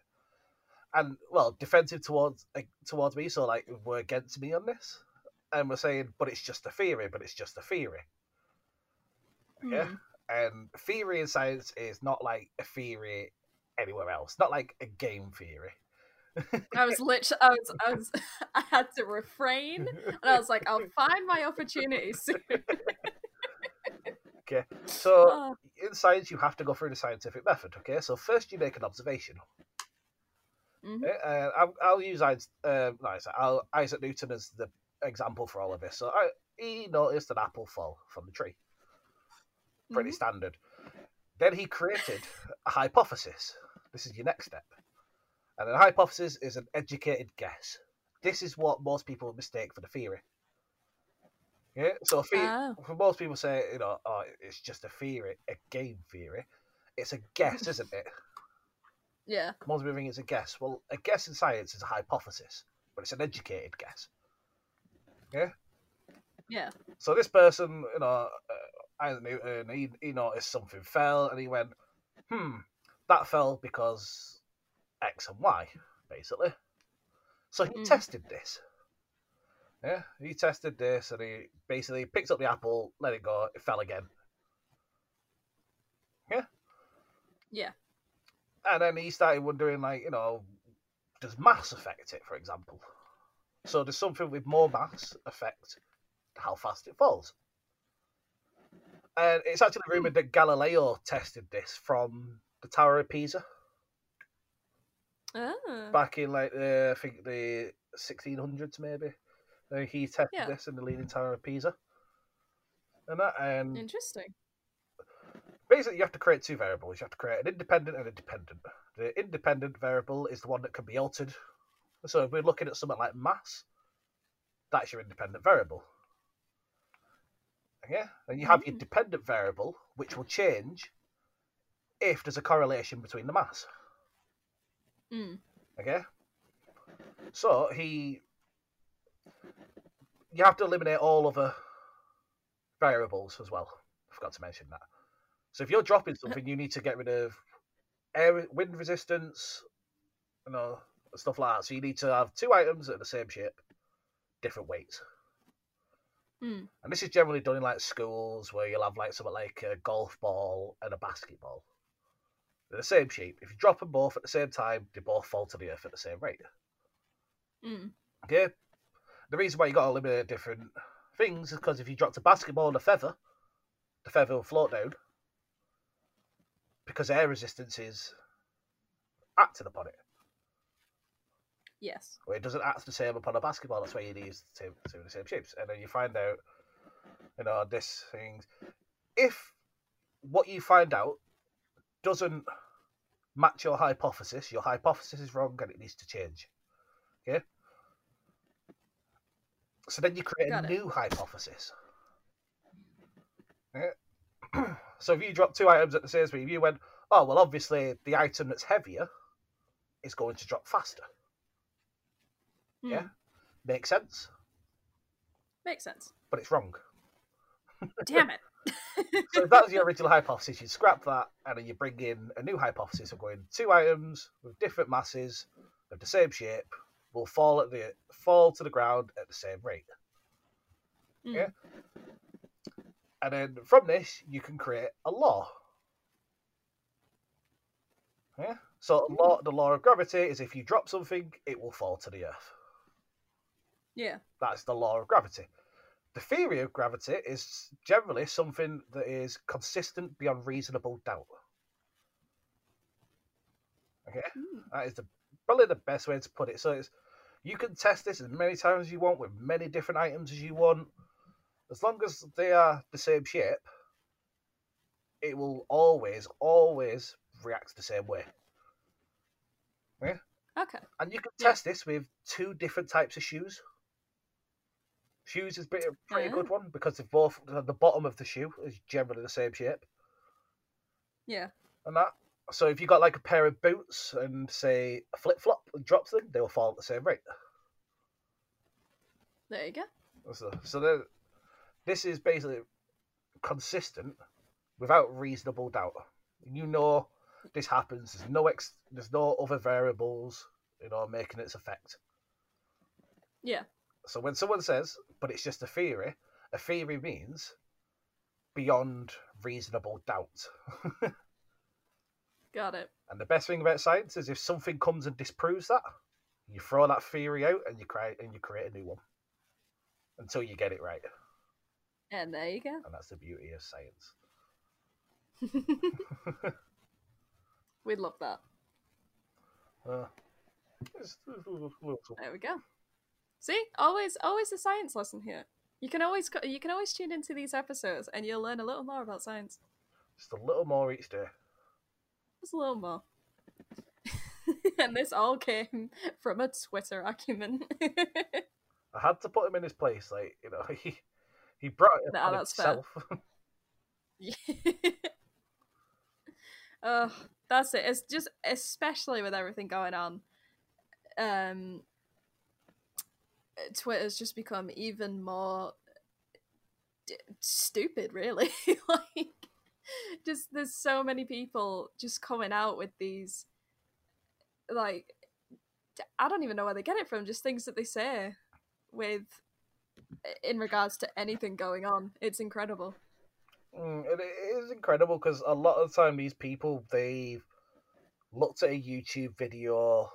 and well defensive towards like, towards me so like were against me on this and we're saying but it's just a theory but it's just a theory Yeah. Hmm. and theory in science is not like a theory anywhere else not like a game theory I was literally I was I was I had to refrain and I was like I'll find my opportunity soon okay so Oh, in science you have to go through the scientific method okay so first you make an observation mhm. Uh, I'll, I'll use Isaac, uh, Isaac, I'll, Isaac Newton as the example for all of this. So I, he noticed an apple fall from the tree. Pretty Mhm. standard. Then he created a hypothesis. This is your next step. And a hypothesis is an educated guess. This is what most people mistake for the theory. Yeah, so the- Ah. for most people say, you know, oh, it's just a theory, a game theory. It's a guess, isn't it? Yeah. Most people think it's a guess. Well, a guess in science is a hypothesis, but it's an educated guess. Yeah. Yeah. So this person, you know, uh, Isaac Newton, he, he noticed something fell, and he went, "Hmm, that fell because X and Y, basically." So he Mm. tested this. Yeah, he tested this, and he basically picked up the apple, let it go, it fell again. Yeah. Yeah. And then he started wondering, like, you know, does mass affect it, for example? So does something with more mass affect how fast it falls? And it's actually rumored that Galileo tested this from the Tower of Pisa Ah. back in like the I think the 1600s maybe. Uh, he tested Yeah. this in the Leaning Tower of Pisa. And that, and Interesting. basically you have to create two variables. You have to create an independent and a dependent. The independent variable is the one that can be altered. So if we're looking at something like mass, that's your independent variable. Yeah, and you have your Mm. dependent variable, which will change if there's a correlation between the mass. Mm. Okay. So he, you have to eliminate all other variables as well. I forgot to mention that. So if you're dropping something, you need to get rid of air, wind resistance, you know, stuff like that. So you need to have two items that are the same shape, different weights. Mm. And this is generally done in like schools where you'll have like something like a golf ball and a basketball. They're the same shape. If you drop them both at the same time, they both fall to the earth at the same rate. Mm. Okay. The reason why you got to eliminate different things is because if you dropped a basketball and a feather, the feather will float down because air resistance is acting upon it. Yes. Well, it doesn't act the same upon a basketball. That's why you use the same, the same shapes. And then you find out, you know, this thing. If what you find out doesn't match your hypothesis, your hypothesis is wrong and it needs to change. Okay? So then you create Got a it. new hypothesis. Yeah? so if you drop two items at the same speed, you went, oh, well, obviously the item that's heavier is going to drop faster. Mm. Yeah. Makes sense, Makes sense. but it's wrong. Damn it. So if that was your original hypothesis, you scrap that and then you bring in a new hypothesis of going two items with different masses of the same shape will fall at the fall to the ground at the same rate. Mm. Yeah. And then from this you can create a law. Yeah. So a law the law of gravity is if you drop something, it will fall to the earth. Yeah. That's the law of gravity. The theory of gravity is generally something that is consistent beyond reasonable doubt. Okay, Mm. that is the, probably the best way to put it. So it's you can test this as many times as you want with many different items as you want, as long as they are the same shape. It will always, always react the same way. Yeah. Okay. And you can test this with two different types of shoes. Shoes is pretty, pretty Oh. good one because they both the bottom of the shoe is generally the same shape Yeah. and that. So if you got like a pair of boots and say a flip flop and drops them, they will fall at the same rate. There you go. So, so this is basically consistent without reasonable doubt. You know this happens. There's no ex, there's no other variables, you know, making its effect. Yeah. So when someone says, but it's just a theory, a theory means beyond reasonable doubt. Got it. and the best thing about science is if something comes and disproves that, you throw that theory out and you create and you create a new one until you get it right. And there you go. And that's the beauty of science. We'd love that. Uh, it's- it's a little- little- There we go. See, always, always a science lesson here. You can always, you can always tune into these episodes, and you'll learn a little more about science. Just a little more each day. Just a little more. and this all came from a Twitter argument. I had to put him in his place. Like you know, he he brought it Nah, upon that's fair. himself. uh, that's it. It's just especially with everything going on. Um, Twitter's just become even more d- stupid, really. like, just there's so many people just coming out with these, like, I don't even know where they get it from. Just things that they say with in regards to anything going on. It's incredible. Mm, it is incredible because a lot of the time these people they've looked at a YouTube video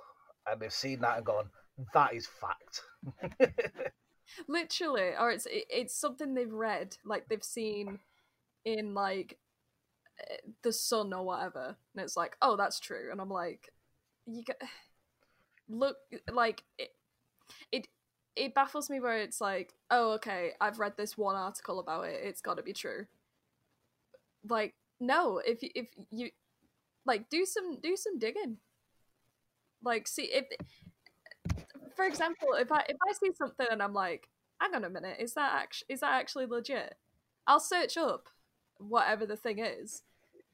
and they've seen that and gone, "That is fact." Literally, or it's it's something they've read, like they've seen in like eh, the Sun or whatever, and it's like, "Oh, that's true," and I'm like, "You get look like it." It it baffles me where it's like, oh, okay, I've read this one article about it. It's got to be true. Like, no, if if you like do some do some digging. Like, see if, for example, if I if I see something and I'm like, hang on a minute, is that actually is that actually legit? I'll search up whatever the thing is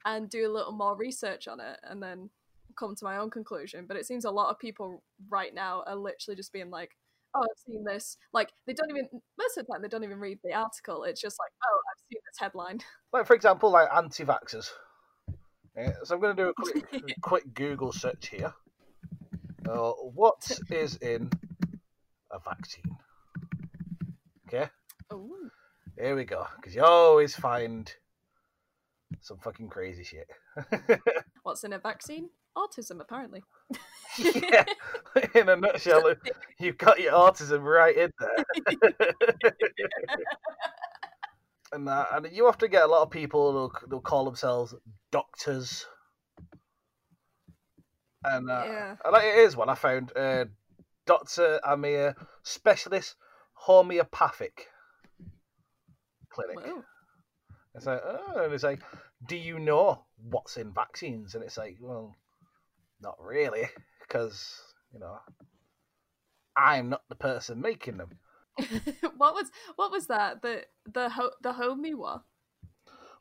and do a little more research on it and then come to my own conclusion. But it seems a lot of people right now are literally just being like, oh, I've seen this. Like, they don't even, most of the time, they don't even read the article. It's just like, oh, I've seen this headline. Like, for example, like anti vaxxers. Yeah, so I'm going to do a quick, quick Google search here. Uh, what is in a vaccine? Okay. Ooh. Here we go. Because you always find some fucking crazy shit. What's in a vaccine? Autism, apparently. yeah, in a nutshell, you've got your autism right in there. and uh, and you often get a lot of people who'll call themselves doctors. And, uh, Yeah. it is one I found. Uh, Doctor Amir, specialist homeopathic clinic. Whoa. It's like, oh, and it's like, do you know what's in vaccines? And it's like, well, not really, because you know, I'm not the person making them. what was what was that? The the ho- the homie what?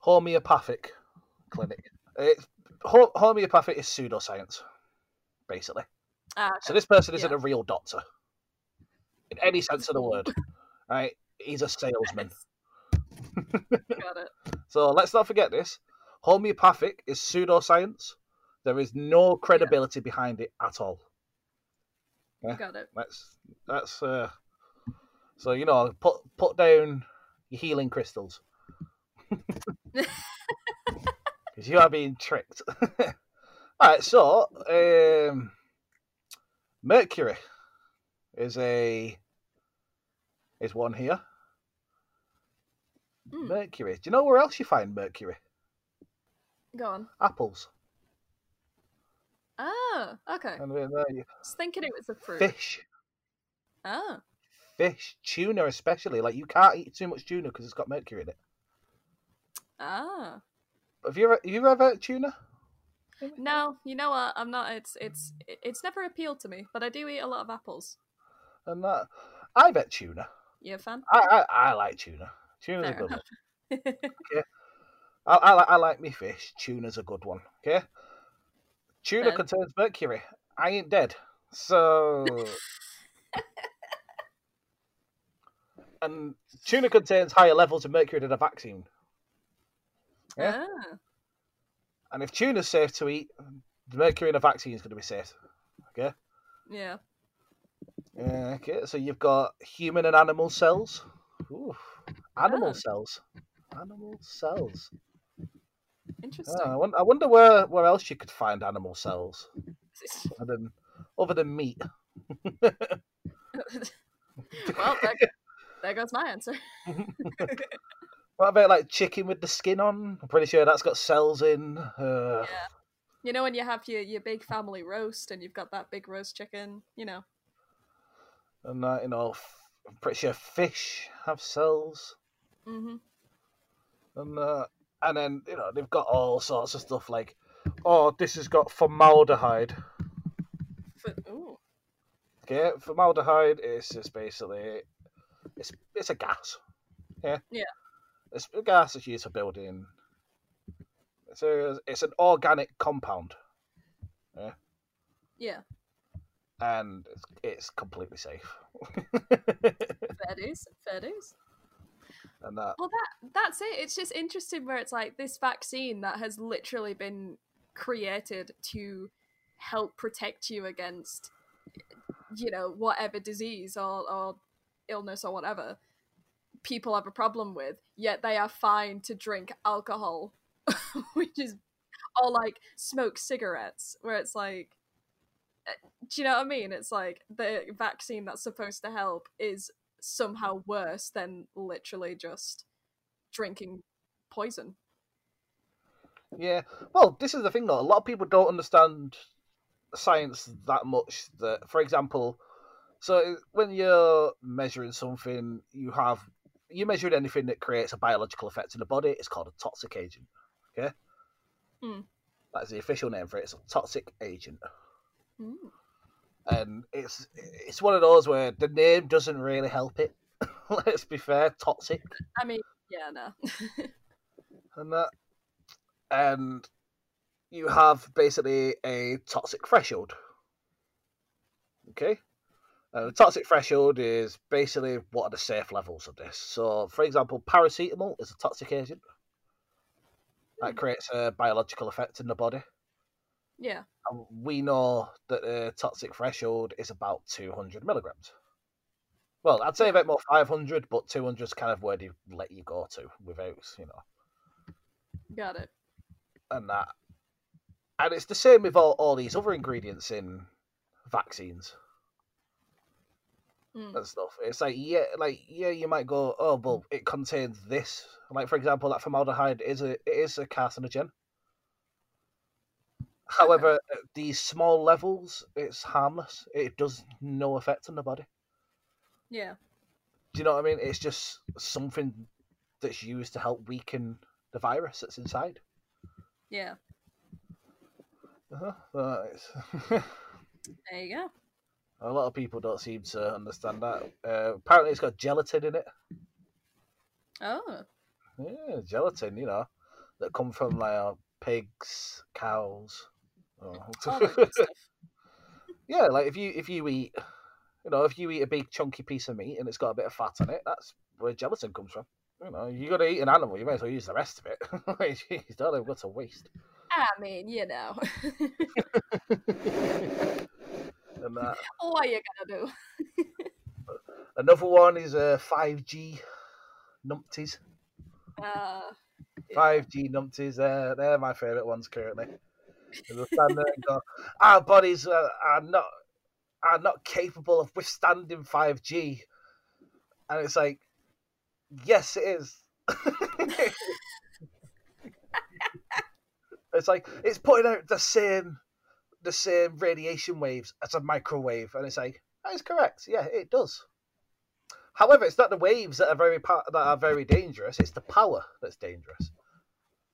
Homeopathic clinic. It's, ho- homeopathic is pseudoscience, basically. Ah, So this person isn't Yeah. a real doctor, in any sense of the word. Right? He's a salesman. got it. So let's not forget this. Homeopathic is pseudoscience. There is no credibility behind it at all. Yeah. Got it. That's that's uh so you know put put down your healing crystals because you are being tricked. All right, so um, Mercury is a is one here. Mm. Mercury. Do you know where else you find Mercury? Go on. Apples. Ah, okay. There I was thinking it was a fruit. fish, Ah, fish, tuna especially. Like you can't eat too much tuna because it's got mercury in it. ah. Have you ever have you ever had tuna? No, you know what? I'm not. It's it's it's never appealed to me, but I do eat a lot of apples. And that I bet tuna. You a fan? I I, I like tuna. Tuna's a Fair good one. enough. I, I, like- I like me fish. Tuna's a good one. Okay. Tuna Fair. contains mercury. I ain't dead. So. and tuna contains higher levels of mercury than a vaccine. Yeah. Ah, And if tuna's safe to eat, the mercury in a vaccine is going to be safe. Okay. yeah. Okay. So you've got human and animal cells. Ooh, animal Ah. cells. Animal cells. Interesting. Ah, I, wonder, I wonder where, where else you could find animal cells other than other than meat. well, there, there goes my answer. What about like chicken with the skin on? I'm pretty sure that's got cells in. Uh, Yeah. You know when you have your, your big family roast and you've got that big roast chicken, you know. And uh, you know, f- I'm pretty sure fish have cells. hmm and uh, and then you know they've got all sorts of stuff like, oh, this has got formaldehyde. Ooh. Okay, formaldehyde is just basically it's it's a gas. Yeah. Yeah. It's gas is used for building. It's a it's an organic compound Yeah, and it's, it's completely safe. fair dues, fair dues. and that Well, that that's it. It's just interesting where it's like this vaccine that has literally been created to help protect you against, you know, whatever disease or, or illness or whatever people have a problem with. Yet they are fine to drink alcohol, which is or like smoke cigarettes. Where it's like, uh, do you know what I mean? It's like the vaccine that's supposed to help is somehow worse than literally just drinking poison. Yeah. Well, this is the thing though. A lot of people don't understand science that much. That, for example, so when you're measuring something, you have you measuring anything that creates a biological effect in the body. It's called a toxic agent. Okay. Hmm. That's the official name for it. It's a toxic agent, Mm. and it's it's one of those where the name doesn't really help it. Let's be fair, toxic. I mean, yeah, no. and that and you have basically a toxic threshold okay uh, the toxic threshold is basically what are the safe levels of this so for example paracetamol is a toxic agent that Hmm. creates a biological effect in the body yeah. and we know that the toxic threshold is about 200 milligrams well i'd say a bit more 500 but 200 is kind of where they let you go to without you know Got it. and that. And it's the same with all, all these other ingredients in vaccines Mm. and stuff. It's like yeah, like yeah, you might go, oh, well, it contains this. Like for example, that formaldehyde is a it is a carcinogen. However, at these small levels, it's harmless. It does no effect on the body. Yeah. Do you know what I mean? It's just something that's used to help weaken the virus that's inside. Yeah. Uh-huh. Uh, There you go. A lot of people don't seem to understand that. Uh, apparently, it's got gelatin in it. Oh. Yeah, gelatin, you know, that come from like uh, pigs, cows. Oh. All that good stuff. yeah, like if you if you eat, you know, if you eat a big chunky piece of meat and it's got a bit of fat on it, that's where gelatin comes from. You know, you got to eat an animal, you may as well use the rest of it. Jeez, don't have got to waste. I mean, you know. and uh, what are you gonna do? another one is uh, 5G numpties. Uh, yeah. 5G numpties, they're, they're my favourite ones currently. They'll stand there and go, our bodies are, are not are not capable of withstanding 5G. And it's like, yes, it is. it's like it's putting out the same the same radiation waves as a microwave, and it's like that is correct. Yeah, it does. However, it's not the waves that are very that are very dangerous. It's the power that's dangerous.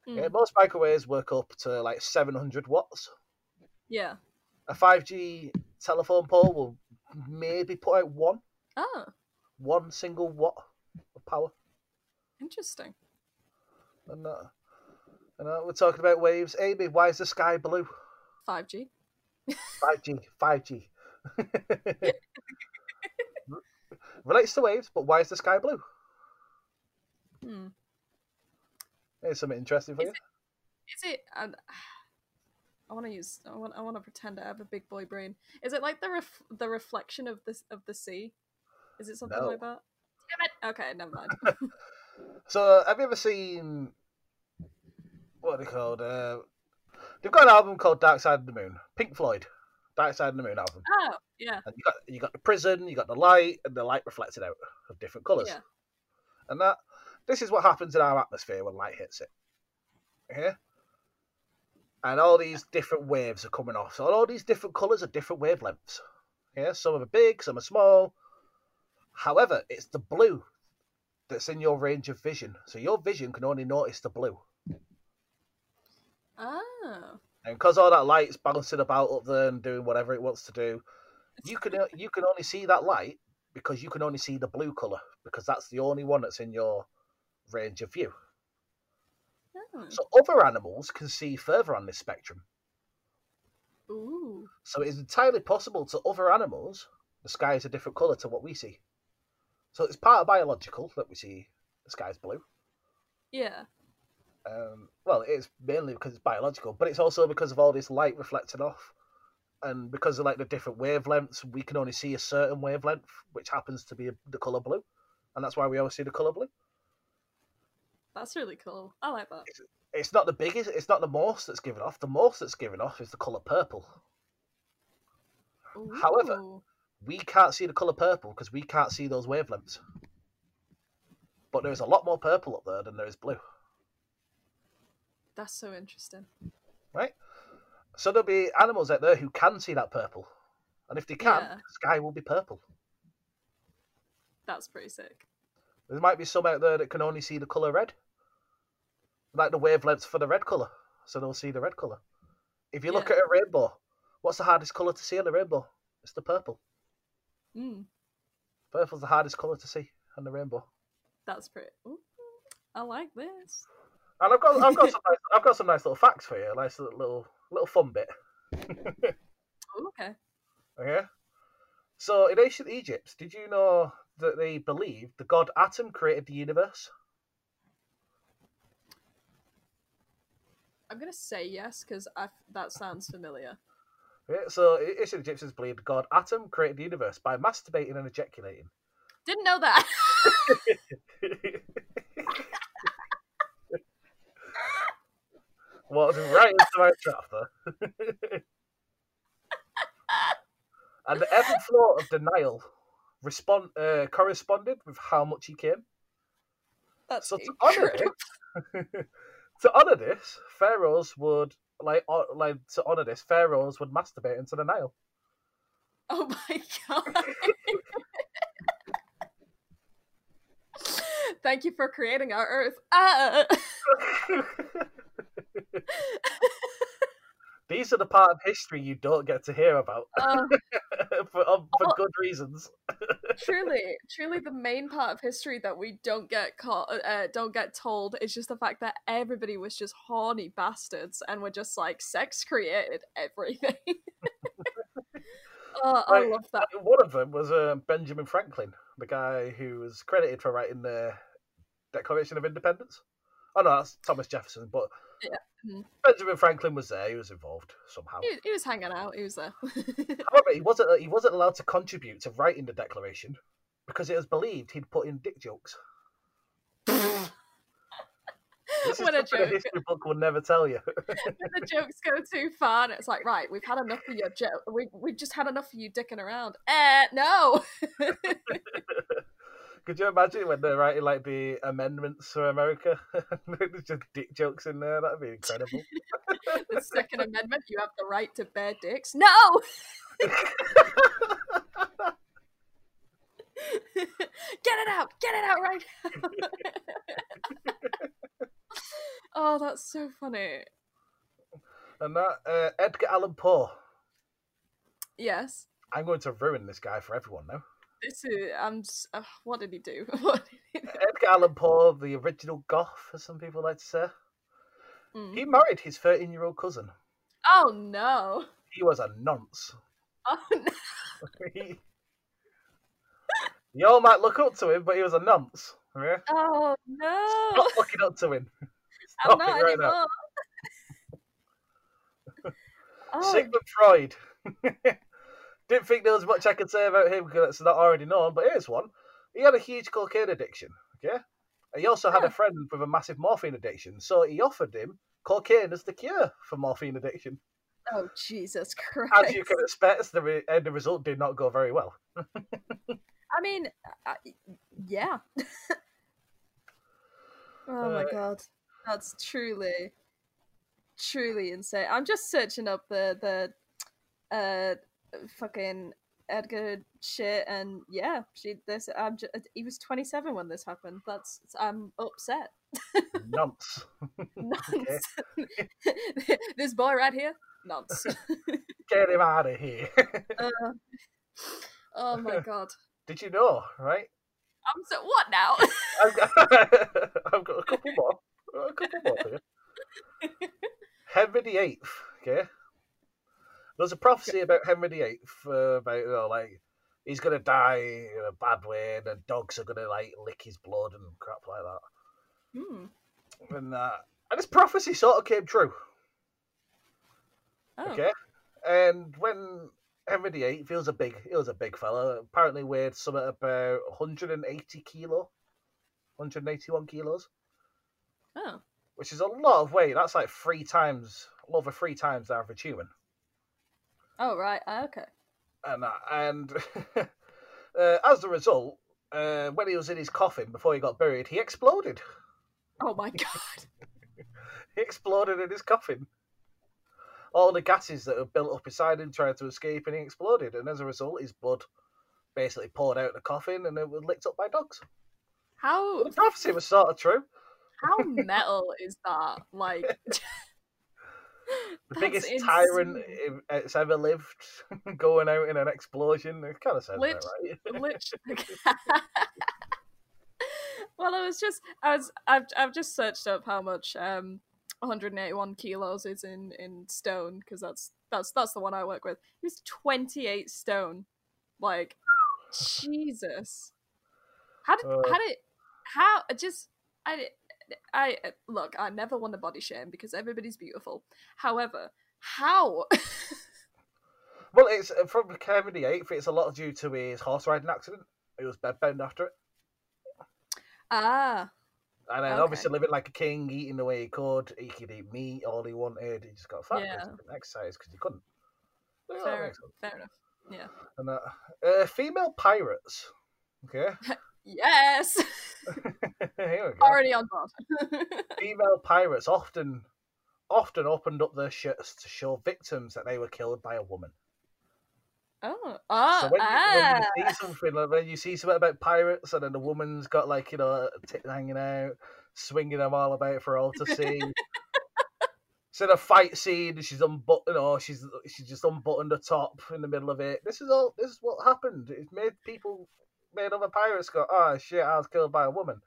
Mm. Yeah, most microwaves work up to like 700 watts. yeah. A 5G telephone pole will maybe put out one, Oh, one single watt of power. interesting. And, uh, and uh, we're talking about waves. Amy, why is the sky blue? 5G. 5G, 5G. Relates to waves, but why is the sky blue? Hmm. Here's something interesting for Is you. Is it? And I want to use. I want. I want to pretend I have a big boy brain. Is it like the ref, the reflection of this of the sea? Is it something No. like that? Damn it. Okay, never mind. So, have you ever seen what are they called? Uh, they've got an album called Dark Side of the Moon. Pink Floyd, Dark Side of the Moon album. oh, yeah. And you got you got the prism, you got the light, and the light reflected out of different colours. Yeah. And that this is what happens in our atmosphere when light hits it. Yeah. And all these different waves are coming off. So all these different colours are different wavelengths. Yeah, some are big, some are small. However, it's the blue that's in your range of vision. So your vision can only notice the blue. Oh. And because all that light's bouncing about up there and doing whatever it wants to do, you can you can only see that light because you can only see the blue colour because that's the only one that's in your range of view. Oh. So other animals can see further on this spectrum. Ooh. So it is entirely possible to other animals, the sky is a different colour to what we see. So it's part of biological that we see the sky's blue. Yeah. Um, well, it is mainly because it's biological, but it's also because of all this light reflected off, and because of like the different wavelengths, we can only see a certain wavelength, which happens to be the color blue, and that's why we always see the color blue. That's really cool. I like that. It's not the biggest, it's not the most that's given off. The most that's given off is the color purple. However, We can't see the color purple because we can't see those wavelengths. But there's a lot more purple up there than there is blue. That's so interesting. right? So there'll be animals out there who can see that purple, and if they can, Yeah. the sky will be purple. That's pretty sick. There might be some out there that can only see the color red, like the wavelengths for the red color, so they'll see the red color. If you look at a rainbow, what's the hardest color to see on the rainbow? It's the purple. Mm, Purple's the hardest color to see on the rainbow. that's pretty. Ooh, I like this. And I've got, I've got some, nice, I've got some nice little facts for you, A nice little, little, fun bit. Ooh, okay. Okay. So in ancient Egypt, did you know that they believed the god Atum created the universe? I'm gonna say yes because that sounds familiar. Yeah, so ancient Egyptians believed god Atum created the universe by masturbating and ejaculating. Didn't know that. Walked right into my trap there. and the ebb and flow of the Nile respond uh, corresponded with how much he came. That's So to honor it, to honor this, pharaohs would like like to honor this, pharaohs would masturbate into the Nile. Oh my god. Thank you for creating our Earth. Ah. These are the part of history you don't get to hear about Uh, for um, for Oh. good reasons. truly, truly, the main part of history that we don't get caught, uh, don't get told is just the fact that everybody was just horny bastards and were just like sex created everything. oh, I love that. One of them was uh, Benjamin Franklin, the guy who was credited for writing the Declaration of Independence. Oh no, that's Thomas Jefferson, but Yeah. Mhm. Benjamin Franklin was there. He was involved somehow. He, he was hanging out. He was there. However, he wasn't he wasn't allowed to contribute to writing the Declaration because it was believed he'd put in dick jokes. This is when a joke, history book will never tell you. when the jokes go too far, and it's like, right, we've had enough of your joke. We we just had enough of you dicking around. Eh, no. Could you imagine when they're writing like the amendments for America? There's just dick jokes in there. That'd be incredible. the Second Amendment, you have the right to bear dicks. No. Get it out! Get it out right now! oh, that's so funny. and that uh, Edgar Allan Poe. Yes, I'm going to ruin this guy for everyone now. This is. I'm. s- Uh, what did he do? What did he do? Edgar Allan Poe, the original goth, as some people like to say. Mm. He married his 13 year old cousin. Oh no! He was a nonce. Oh no! You all might look up to him, but he was a nonce. Yeah? Oh no! Stop looking up to him. I'm Stop it not right anymore. oh, Sigmund Freud. Didn't think there was much I could say about him because it's not already known, but here's one. He had a huge cocaine addiction, okay? He also had Yeah. a friend with a massive morphine addiction, so he offered him cocaine as the cure for morphine addiction. oh Jesus Christ! As you can expect, the re- end result did not go very well. I mean, uh, yeah. oh my Uh, god, that's truly, truly insane. I'm just searching up the the, uh, fucking Edgar shit, and yeah, she this. I'm just, he was 27 when this happened. That's I'm upset. Nonce. Nonce. this boy right here, nonce. Get him out of here. Uh, oh my god. Did you know, right? I'm so what now? I've got, I've got a couple more. A couple more. Henry VIII, okay? There's a prophecy about Henry VIII uh, about you know like he's gonna die in a bad way, and the dogs are gonna like lick his blood and crap like that. Hmm. And uh, and this prophecy sort of came true. Oh. Okay, and when Henry VIII, he was a big, he was a big fella. Apparently weighed something about 180 kilo, 181 kilos, Oh. which is a lot of weight. That's like three times, over three times the average human. Oh right. ah, Okay. and uh, and uh, as a result, uh, when he was in his coffin before he got buried, he exploded. Oh my god. He exploded in his coffin. All the gases that were built up inside him tried to escape, and he exploded. And as a result, his blood basically poured out the coffin, and it was licked up by dogs. How The prophecy was sort of true. how metal is that? Like The biggest tyrant insane. i- that's ever lived, going out in an explosion. It kind of sounds Lit- right. literally. well, I was just I was I've I've just searched up how much um 181 kilos is in in stone because that's that's that's the one I work with. He was 28 stone. Like Jesus. How did Uh. how did how just I I look, I never want to body shame because everybody's beautiful. However, how Well, it's uh, from Kevin the Eighth. It's a lot due to his horse riding accident. He was bedbound after it, Ah, and then Okay. obviously living like a king, eating the way he could. He could eat meat all he wanted. He just got fat. Yeah. because he couldn't exercise because he couldn't. Fair, makes fair enough. Yeah. And uh, uh, female pirates. Okay, Yes. here we go. Already on board. Female pirates often, often opened up their shirts to show victims that they were killed by a woman. oh. Oh. So when, you, ah. when you see something, like when you see something about pirates, and then the woman's got like you know a tit hanging out, swinging them all about for all to see. It's in a fight scene. She's unbuttoned, or she's she's just unbuttoned the top in the middle of it. This is all. This is what happened. It made people, made other pirates go, "Oh shit, I was killed by a woman,"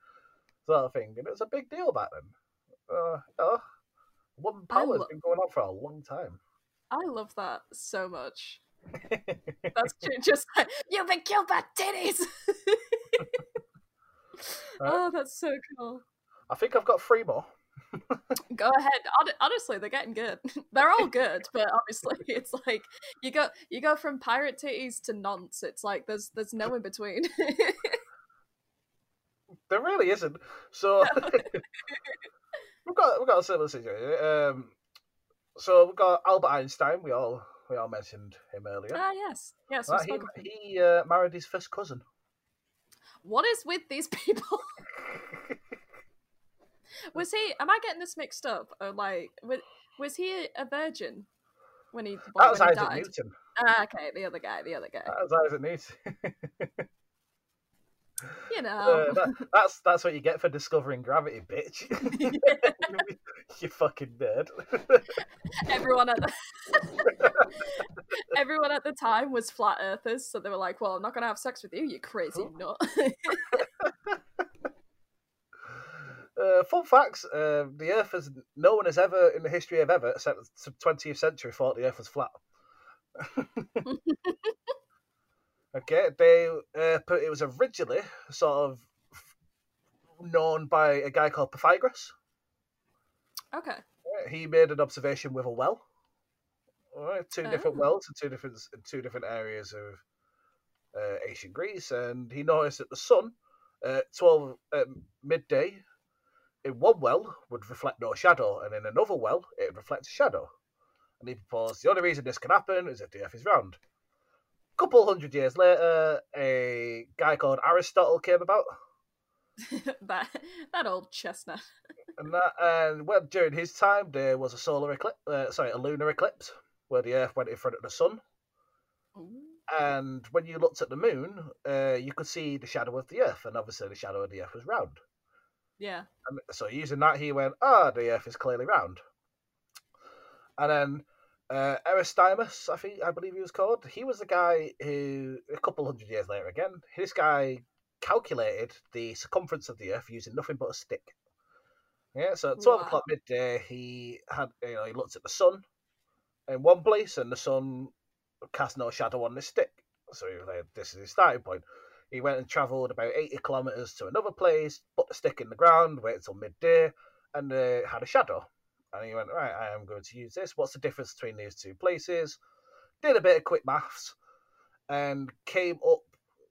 sort of thing, and it was a big deal back then. Uh, oh, woman power has lo- been going on for a long time. I love that so much. That's ju- just like, you've been killed by titties. oh, that's so cool. I think I've got three more. Go ahead. Honestly, they're getting good. They're all good, but obviously, it's like you go you go from pirate titties to nonce. It's like there's there's no in between. There really isn't. So we've got we've got a similar situation. Um, so we've got Albert Einstein. We all we all mentioned him earlier. ah, yes, yes. Right, spoke of him. he he uh, married his first cousin. What is with these people? Was he? Am I getting this mixed up? Or like, was, was he a virgin when he, That was when he Isaac died? Newton. Ah, okay, the other guy, the other guy. That was Isaac Newton. You know, Uh, that, that's that's what you get for discovering gravity, bitch. you fucking nerd. everyone at the everyone at the time was flat earthers, so they were like, "Well, I'm not gonna have sex with you, you crazy nut." Uh, fun facts: uh, the Earth has no one has ever in the history of ever, except the twentieth century, thought the Earth was flat. okay, they uh, put it was originally sort of known by a guy called Pythagoras. okay, Uh, He made an observation with a well. All right, two different Oh. wells in two different in two different areas of uh, ancient Greece, and he noticed that the sun at twelve at midday in one well would reflect no shadow, and in another well it would reflect a shadow. And he proposed the only reason this can happen is if the Earth is round. A couple hundred years later, a guy called Aristotle came about, that that old chestnut. and that and well, during his time there was a solar eclipse, uh, sorry, a lunar eclipse, where the Earth went in front of the sun. Ooh. And when you looked at the moon, uh, you could see the shadow of the Earth, and obviously the shadow of the Earth was round. Yeah. And so using that, he went, "Ah, the Earth is clearly round." And then uh, Aristodemus, I think, I believe he was called. He was the guy who, a couple hundred years later, again, this guy calculated the circumference of the Earth using nothing but a stick. Yeah, so at twelve Wow. o'clock midday, he had, you know, he looked at the sun, in one place, and the sun cast no shadow on this stick. So he was like, this is his starting point. He went and travelled about 80 kilometres to another place, put the stick in the ground, waited until midday, and uh, had a shadow. And he went, right, I am going to use this. What's the difference between these two places? Did a bit of quick maths and came up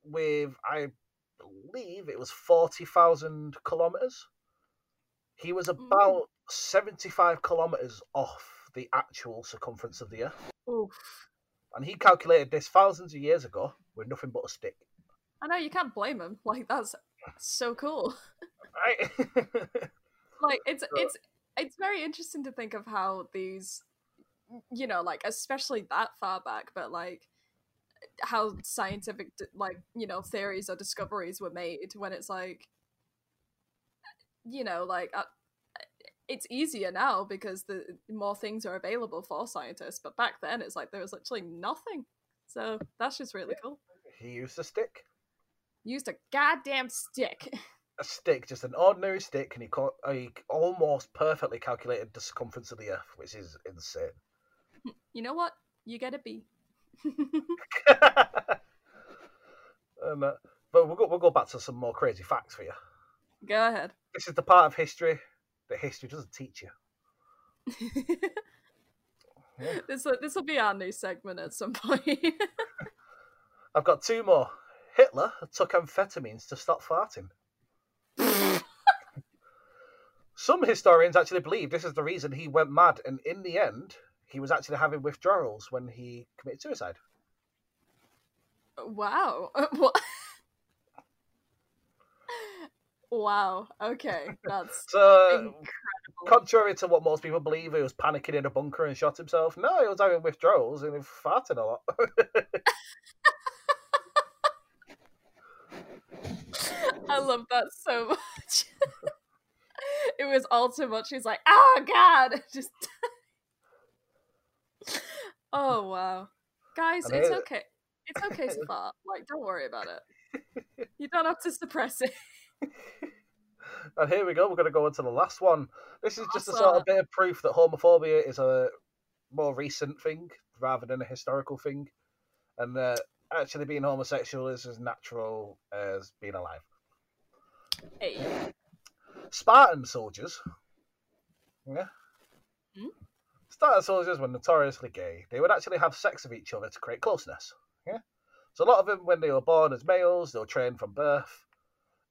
with, I believe it was 40,000 kilometres. He was about mm. 75 kilometres off the actual circumference of the Earth. Oof. And he calculated this thousands of years ago with nothing but a stick. I know you can't blame him. Like that's so cool. Right. like it's it's it's very interesting to think of how these you know like especially that far back but like how scientific like you know theories or discoveries were made when it's like you know like uh, it's easier now because the more things are available for scientists but back then it's like there was literally nothing so that's just really cool he used a stick used a goddamn stick a stick just an ordinary stick and he, co- he almost perfectly calculated the circumference of the earth which is insane you know what you get a b um, uh, but we'll go, we'll go back to some more crazy facts for you go ahead this is the part of history that history doesn't teach you. yeah. This this will be our new segment at some point. I've got two more. Hitler took amphetamines to stop farting. Some historians actually believe this is the reason he went mad, and in the end, he was actually having withdrawals when he committed suicide. Wow. What? Wow. Okay, that's so incredible. contrary to what most people believe, he was panicking in a bunker and shot himself. No, he was having withdrawals and he was farting a lot. I love that so much. it was all too much. He's like, "Oh God!" Just. oh wow, guys, it's okay. It's okay to fart. Like, don't worry about it. You don't have to suppress it. and here we go. We're going to go into the last one. This is just awesome. a sort of bit of proof that homophobia is a more recent thing rather than a historical thing, and uh, actually being homosexual is as natural as being alive. Hey. Spartan soldiers. Yeah. Hmm? Spartan soldiers were notoriously gay. They would actually have sex with each other to create closeness. Yeah. So a lot of them, when they were born as males, they were trained from birth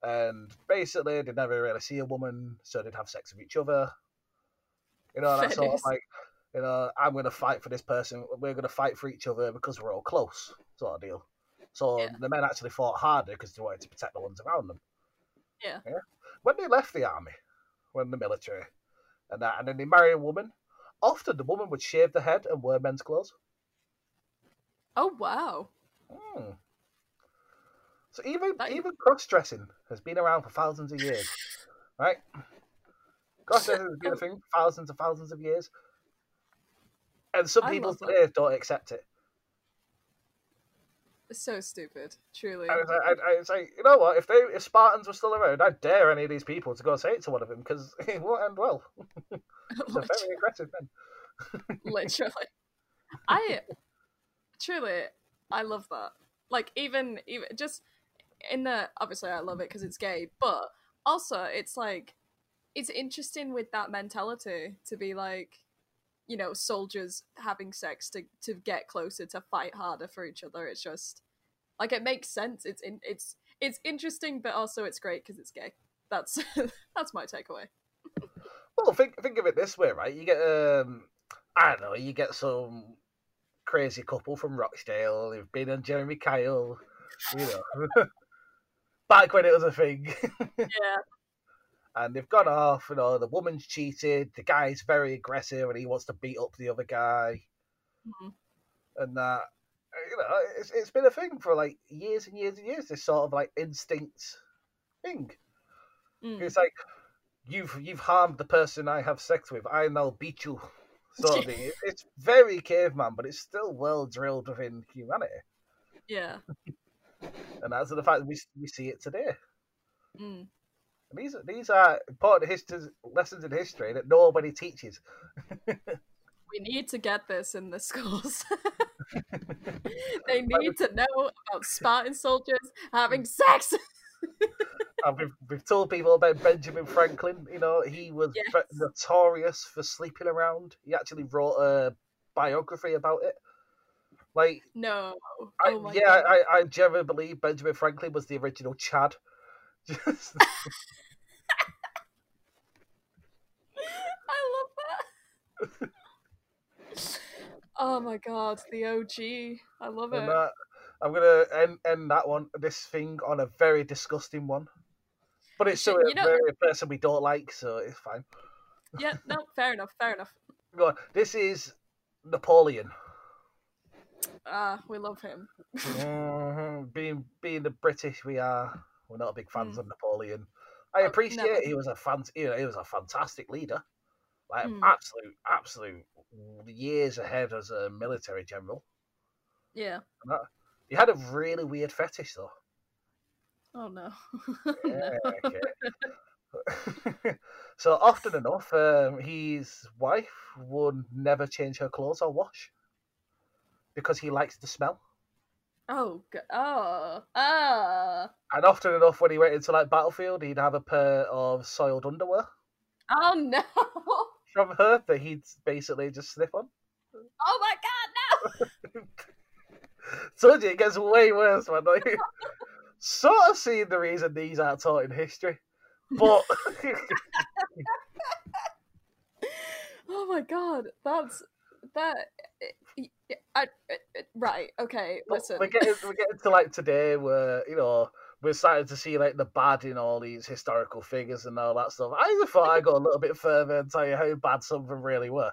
and basically they'd never really see a woman, so they'd have sex with each other. You know, that sort of like, you know, I'm going to fight for this person. We're going to fight for each other because we're all close, sort of deal. So yeah. the men actually fought harder because they wanted to protect the ones around them. Yeah. yeah. When they left the army, when the military, and that, and then they marry a woman, often the woman would shave the head and wear men's clothes. Oh wow! Hmm. So even that... even cross dressing has been around for thousands of years, right? Cross dressing has been a thing for thousands and thousands of years, and some people today don't accept it. So stupid, truly. And it's, like, you know what? If they if Spartans were still around, I'd dare any of these people to go say it to one of them because it won't end well. Very aggressive men. Literally, I truly I love that. Like even even just in the obviously I love it because it's gay, but also it's like it's interesting with that mentality to be like you know soldiers having sex to to get closer to fight harder for each other. It's just like it makes sense. It's in, it's it's interesting but also it's great because it's gay. That's that's my takeaway. Well think think of it this way right? You get um i don't know you get some crazy couple from rochdale. Who've been on jeremy kyle you know. Back when it was a thing. yeah. And they've gone off, you know, the woman's cheated, the guy's very aggressive and he wants to beat up the other guy. Mm-hmm. And that, you know, it's, it's been a thing for like years and years and years, this sort of like instinct thing. Mm. It's like, you've you've harmed the person I have sex with, I now beat you. Sort of thing. It's very caveman, but it's still well drilled within humanity. Yeah and that's the fact that we we see it today. Mm. These these are important history lessons in history that nobody teaches. we need to get this in the schools. they need to know about Spartan soldiers having sex. and we've, we've told people about Benjamin Franklin. You know, he was Yes. notorious for sleeping around. He actually wrote a biography about it. Like, no. I, oh yeah, god. I, I genuinely believe Benjamin Franklin was the original Chad. Just, I love that. oh my god, the OG. I love it. that, I'm gonna end, end that one, this thing, on a very disgusting one. But it's so you know- very a person we don't like, so it's fine. Yeah, no, fair enough, fair enough. Go on. This is Napoleon. Ah, we love him. Mhm. Being being the British, we are we're not big fans Mm. of Napoleon. I Oh, appreciate he was a fan. You know, he was a fantastic leader, like Mm. absolute, absolute years ahead as a military general. Yeah. He had a really weird fetish, though. Oh no. Yeah, so often enough, um, his wife would never change her clothes or wash because he likes the smell. Oh, go- oh, ah, And often enough, when he went into like battlefield, he'd have a pair of soiled underwear oh no! From her that he'd basically just sniff on. Oh my god, no! Told you it gets way worse, man. Like, sort of seeing the reason these aren't taught in history, but Oh my god, that's that. I, I, right. Okay. Listen. we're getting we're getting to like today where you know we're starting to see like the bad in all these historical figures and all that stuff. I just thought I'd go a little bit further and tell you how bad some of them really were.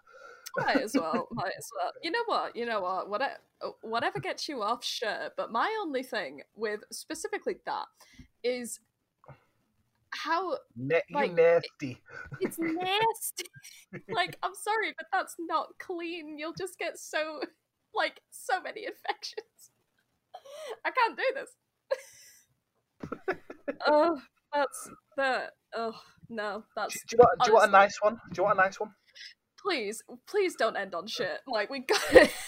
Might as well. Might as well. You know what? You know what? Whatever, uh, whatever gets you off, sure. But my only thing with specifically that is how Like, you nasty. it's nasty. like, I'm sorry, but that's not clean. You'll just get so, like, so many infections. I can't do this. Oh, that's that. Oh no, that's do you want? Do you want a nice one? Do you want a nice one? please, please don't end on shit. Like we got to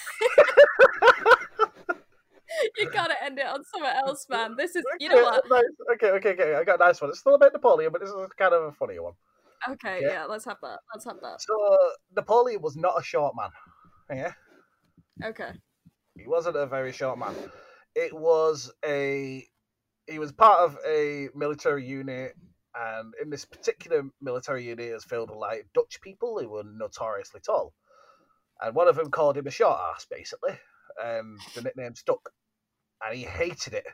You gotta end it on somewhere else, man. This is you know what? Okay, okay, okay. I got a nice one. It's still about Napoleon, but this is kind of a funny one. Okay, Yeah. yeah, let's have that. Let's have that. So Napoleon was not a short man. Yeah, Okay. he wasn't a very short man. It was a he was part of a military unit, and in this particular military unit, it was filled with like Dutch people who were notoriously tall, and one of them called him a short ass, basically, and the nickname stuck, and he hated it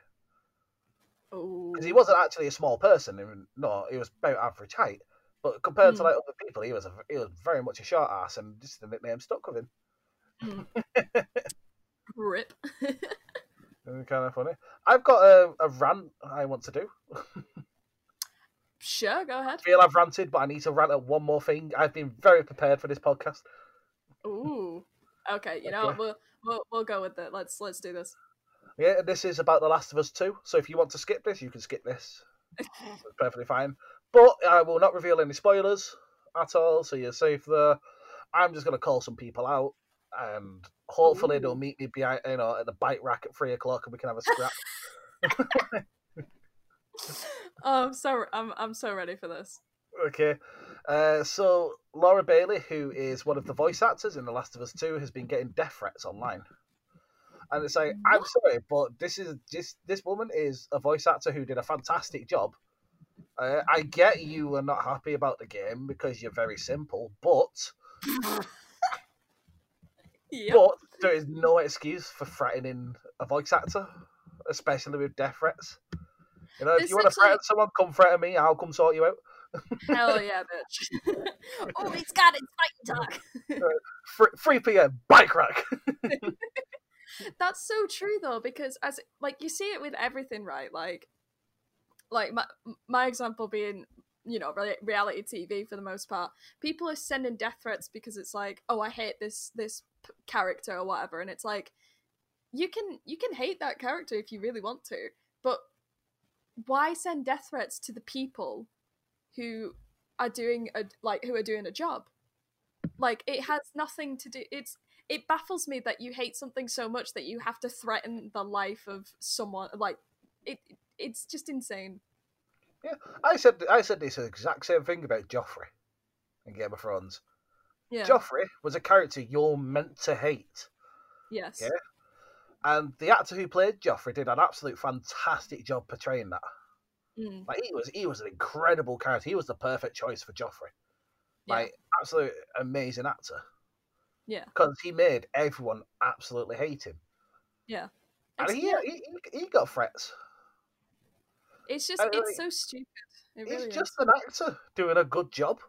because he wasn't actually a small person. No, he was about average height. But compared to Hmm. like other people, he was a, he was very much a short ass, and just the nickname stuck with him. Rip. kind of funny. I've got a, a rant I want to do. sure, go ahead. I feel I've ranted, but I need to rant at one more thing. I've been very prepared for this podcast. Ooh. Okay, you know Okay. We'll, we'll we'll go with it. Let's let's do this. Yeah, this is about The Last of Us 2. So if you want to skip this, you can skip this. It's perfectly fine. But I will not reveal any spoilers at all, so you're safe there. I'm just going to call some people out, and hopefully they'll meet me behind, you know, at the bike rack at three o'clock, and we can have a scrap. oh, I'm so I'm I'm so ready for this. okay. Uh, so Laura Bailey, who is one of the voice actors in The Last of Us 2, has been getting death threats online. And it's like, I'm sorry, but this is this this woman is a voice actor who did a fantastic job. Uh, I get you are not happy about the game because you're very simple, but Yep. but there is no excuse for threatening a voice actor, especially with death threats. You know, if you want to threaten someone, come threaten me. I'll come sort you out. Hell yeah, bitch. oh, he's got his fighting talk. Free, uh, 3 p.m. bike rack. That's so true though, because as like you see it with everything, right? Like, like my my example being, you know, re- reality TV for the most part. People are sending death threats because it's like, oh, I hate this this p- character or whatever, and it's like, you can you can hate that character if you really want to, but why send death threats to the people who are doing a like who are doing a job? like it has nothing to do. It's it baffles me that you hate something so much that you have to threaten the life of someone. Like it, it's just insane. Yeah, I said I said this exact same thing about Joffrey in Game of Thrones. Yeah. Joffrey was a character you're meant to hate. yes. Yeah. And the actor who played Joffrey did an absolute fantastic job portraying that. Mm, Like he was he was an incredible character. He was the perfect choice for Joffrey. Yeah. Like absolute amazing actor. Yeah. Because he made everyone absolutely hate him. Yeah. And he, yeah, he, he he got threats. It's just I it's so stupid. It He's really just an actor doing a good job.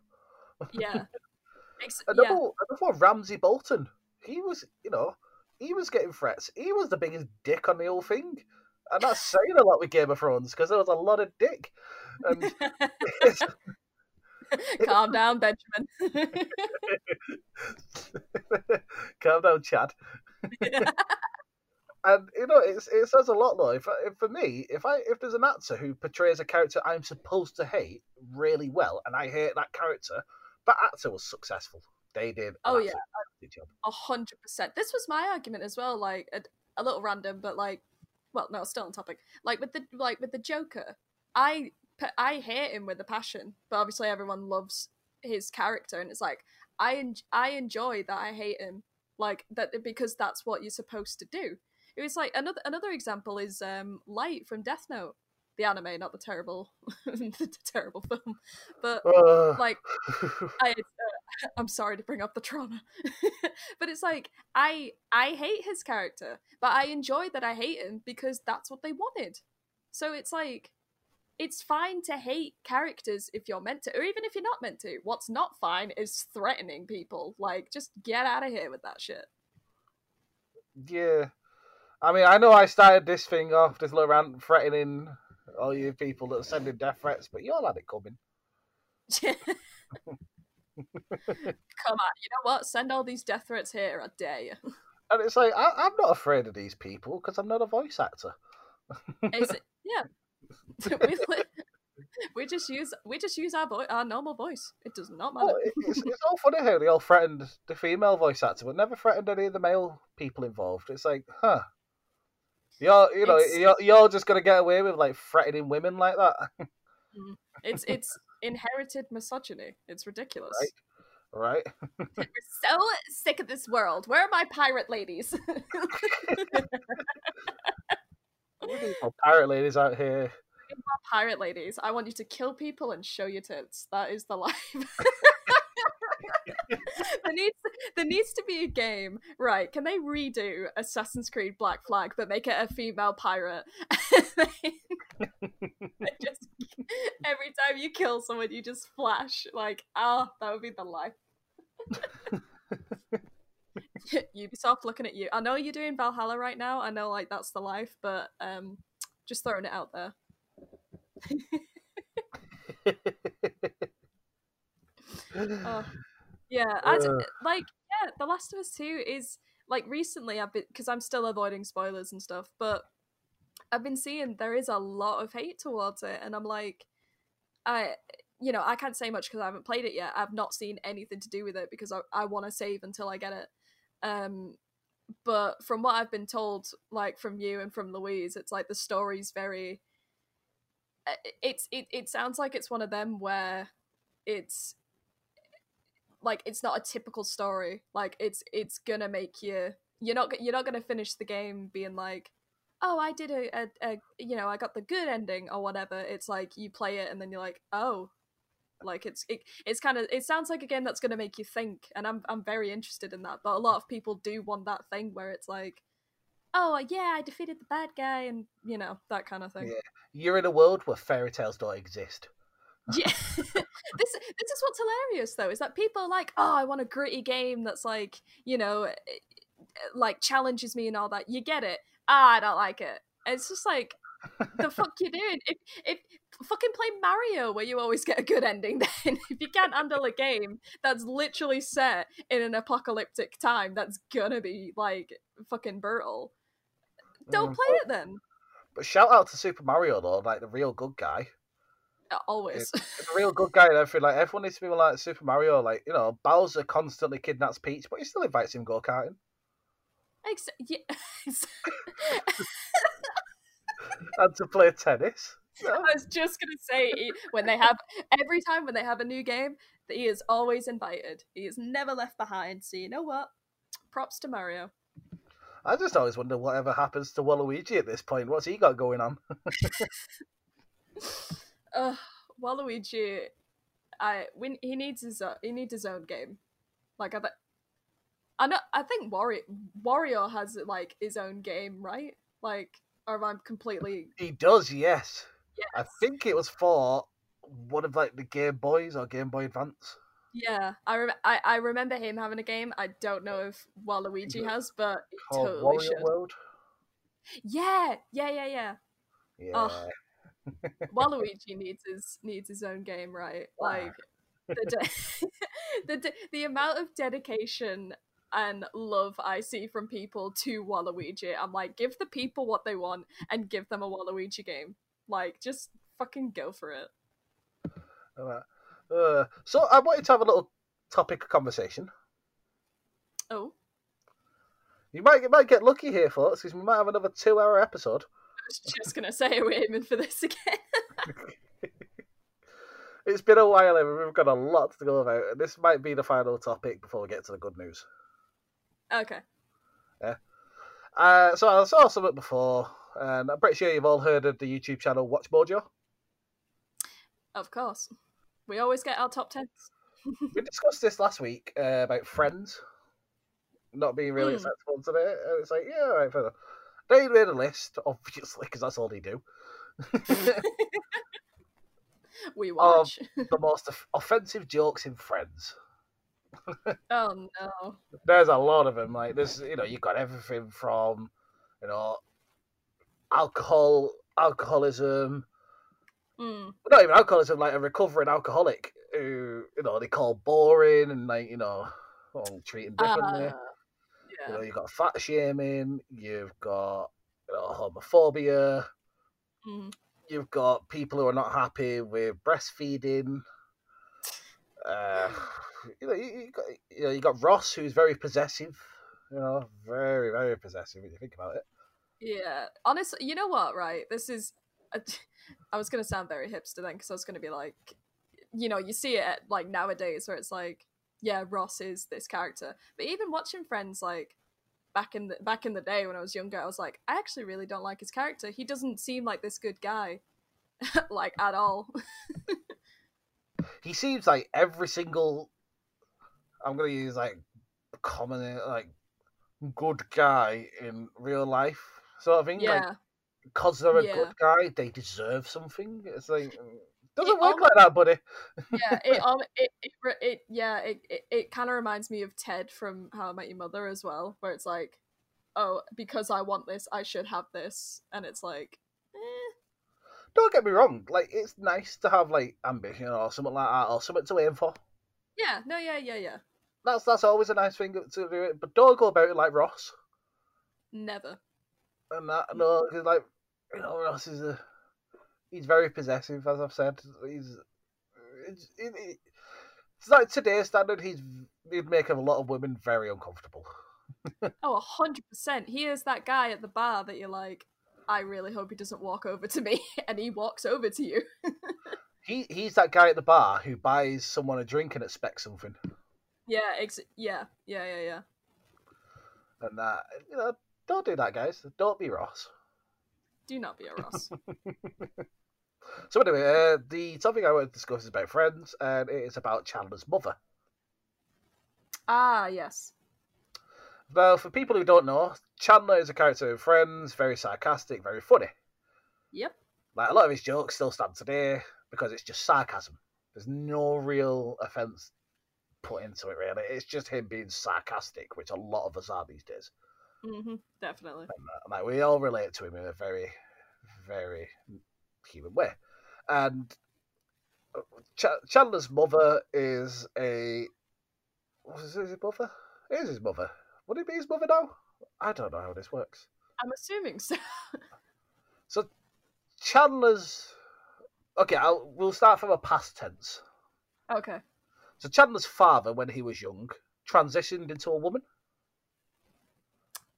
Yeah. Ex- Another, yeah. another Ramsey Bolton. He was, you know, he was getting threats. He was the biggest dick on the whole thing. And that's saying a lot with Game of Thrones because there was a lot of dick. And Calm down, Benjamin. calm down, Chad. And you know, it's, it says a lot though. If, if for me, if I if there's an actor who portrays a character I'm supposed to hate really well, and I hate that character, that actor was successful. They did. Oh, yeah. absolutely fantastic job. A hundred percent. This was my argument as well. Like a, a little random, but like, well, no, still on topic. Like with the like with the Joker, I I hate him with a passion, but obviously everyone loves his character, and it's like I en- I enjoy that I hate him, like that because that's what you're supposed to do. It was like another another example is um Light from Death Note, the anime, not the terrible the terrible film, but Uh, like I, uh, I'm sorry to bring up the trauma, but it's like I I hate his character, but I enjoy that I hate him because that's what they wanted. So it's like it's fine to hate characters if you're meant to, or even if you're not meant to. What's not fine is threatening people. Like just get out of here with that shit. yeah. I mean, I know I started this thing off, this little rant threatening all you people that are sending death threats, but you all had it coming. Come on, you know what? Send all these death threats here. I dare you. And it's like, I, I'm not afraid of these people because I'm not a voice actor. It's, yeah. we, li- we just use we just use our vo- our normal voice. It does not matter. Well, it's, it's all funny how they all threatened the female voice actor, but never threatened any of the male people involved. It's like, huh. You're, you know, you're, you're just gonna get away with like threatening women like that, mm-hmm. It's it's inherited misogyny. It's ridiculous. right? We're so sick of this world. Where are my pirate ladies? We need more pirate ladies out here. pirate ladies. I want you to kill people and show your tits. That is the life. there needs there needs to be a game, right? Can they redo Assassin's Creed Black Flag but make it a female pirate? Just every time you kill someone, you just flash like, ah, that would be the life. Ubisoft looking at you. I know you're doing Valhalla right now. I know like that's the life, but um, just throwing it out there. Oh, yeah, I like yeah, The Last of Us Two is like recently I've been because I'm still avoiding spoilers and stuff, but I've been seeing there is a lot of hate towards it, and I'm like, I you know I can't say much because I haven't played it yet. I've not seen anything to do with it because I I want to save until I get it. Um, but from what I've been told, like from you and from Louise, it's like the story's very. uh, It's it it sounds like it's one of them where it's like it's not a typical story like it's it's gonna make you you're not you're not gonna finish the game being like oh i did a, a, a you know i got the good ending or whatever it's like you play it and then you're like oh like it's it, it's kind of it sounds like a game that's gonna make you think and i'm i'm very interested in that but a lot of people do want that thing where it's like oh yeah i defeated the bad guy and you know that kind of thing Yeah. You're in a world where fairy tales don't exist. Yeah. This this is what's hilarious though is that people are like oh i want a gritty game that's like you know eh, like challenges me and all that. You get it. Ah i don't like it. It's just like the fuck you doing? If if fucking play mario where you always get a good ending then. If you can't handle a game that's literally set in an apocalyptic time that's gonna be like fucking brutal. Don't Mm. play it then. But shout out to Super Mario though, like the real good guy. Uh, always. He's a real good guy and everything. Like everyone needs to be like Super Mario. Like you know, Bowser constantly kidnaps Peach, but he still invites him go karting Ex- yeah. and to play tennis. I was just gonna say he- when they have every time when they have a new game, that he is always invited. He is never left behind. So you know what? Props to Mario. I just always wonder whatever happens to Waluigi at this point. What's he got going on? Ugh, Waluigi, I when he needs his uh, he needs his own game. Like I, th- I know I think Wario Wario has like his own game, right? Like, or am I completely? He does, yes. Yes. I think it was for one of like the Game Boys or Game Boy Advance. Yeah, I, rem- I I remember him having a game. I don't know if Waluigi has, but he totally Wario should. World. Yeah, yeah, yeah, yeah. Yeah. Oh. Waluigi needs his needs his own game, right? Like the de- the de- the amount of dedication and love I see from people to Waluigi, I'm like, give the people what they want and give them a Waluigi game. Like, just fucking go for it. Alright. Uh, so I wanted to have a little topic of conversation. Oh, You might you might get lucky here, folks, because we might have another two-hour episode. Was just gonna say we're aiming for this again. It's been a while, and we've got a lot to go about. This might be the final topic before we get to the good news. okay. Yeah. Uh, so I saw something before, and I'm pretty sure you've all heard of the YouTube channel Watch Mojo. Of course. We always get our top tens. we discussed this last week uh, about friends not being really Hmm. acceptable today. And it's like, yeah, all right, fair enough. They made a list, obviously, because that's all they do. we watch. the most off- offensive jokes in Friends. oh no. There's a lot of them. Like, this, you know, you've got everything from, you know, alcohol, alcoholism, Mm. not even alcoholism, like a recovering alcoholic who, you know, they call boring and, like, you know, treating differently. Uh, You yeah. know, you've got fat shaming, you've got you know, homophobia, Mm. you've got people who are not happy with breastfeeding. Uh, you know, you, you got you know, you got Ross, who's very possessive. You know, very very possessive. When you think about it. Yeah, honestly, you know what? Right, this is. I was gonna sound very hipster then, because I was gonna be like, you know, you see it at, like nowadays where it's like, yeah, Ross is this character. But even watching Friends, like back in the back in the day when I was younger, I was like, I actually really don't like his character. He doesn't seem like this good guy, like at all. He seems like every single. I'm gonna use like common like good guy in real life sort of thing. Like, because they're a Yeah. good guy, they deserve something. It's like doesn't It work almo- like that, buddy. yeah, it, um, it, it, it, yeah, it, it, it kind of reminds me of Ted from How I Met Your Mother as well, where it's like, oh, because I want this, I should have this, and it's like, eh, Don't get me wrong. Like it's nice to have like ambition or something like that, or something to aim for. yeah, no, yeah, yeah, yeah, That's that's always a nice thing to do. It, but don't go about it like Ross never. and that. No, 'cause, like you know, Ross is a he's very possessive, as I've said. He's it's, it, it's like today's standard. He's he'd make a lot of women very uncomfortable. Oh, a hundred percent. He is that guy at the bar that you're like, I really hope he doesn't walk over to me, and he walks over to you. He he's that guy at the bar who buys someone a drink and expects something. yeah, ex- yeah, yeah, yeah, yeah. And that you know, don't do that, guys. Don't be Ross. Do not be a Ross. So anyway, uh, the topic I want to discuss is about friends, and it is about Chandler's mother. ah, yes. Now, for people who don't know, Chandler is a character in Friends, very sarcastic, very funny. Yep. Like a lot of his jokes still stand today because it's just sarcasm. There's no real offense put into it, really. It's just him being sarcastic, which a lot of us are these days. hmm Definitely. And, uh, like we all relate to him in a very, very human way. And uh, Ch- Chandler's mother is a. Was it his mother? It is his mother. Would it be his mother now? I don't know how this works. I'm assuming so. So Chandler's okay, I'll, we'll start from a past tense. Okay. So Chandler's father, when he was young, transitioned into a woman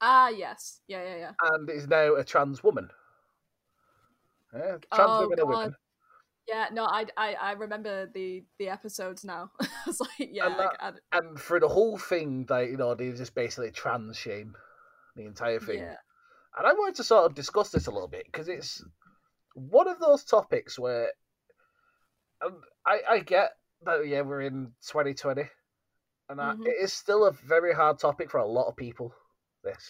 Ah, yes. Yeah, yeah, yeah. and is now a trans woman. Yeah, Oh, God. Yeah, no, I, I, I remember the the episodes now. I was like, yeah, And that- I, I- And for the whole thing, like, you know, they just basically trans shame the entire thing. yeah, And I wanted to sort of discuss this a little bit because it's one of those topics where and I, I get that, yeah, we're in 2020, and I, Mhm. it is still a very hard topic for a lot of people. This.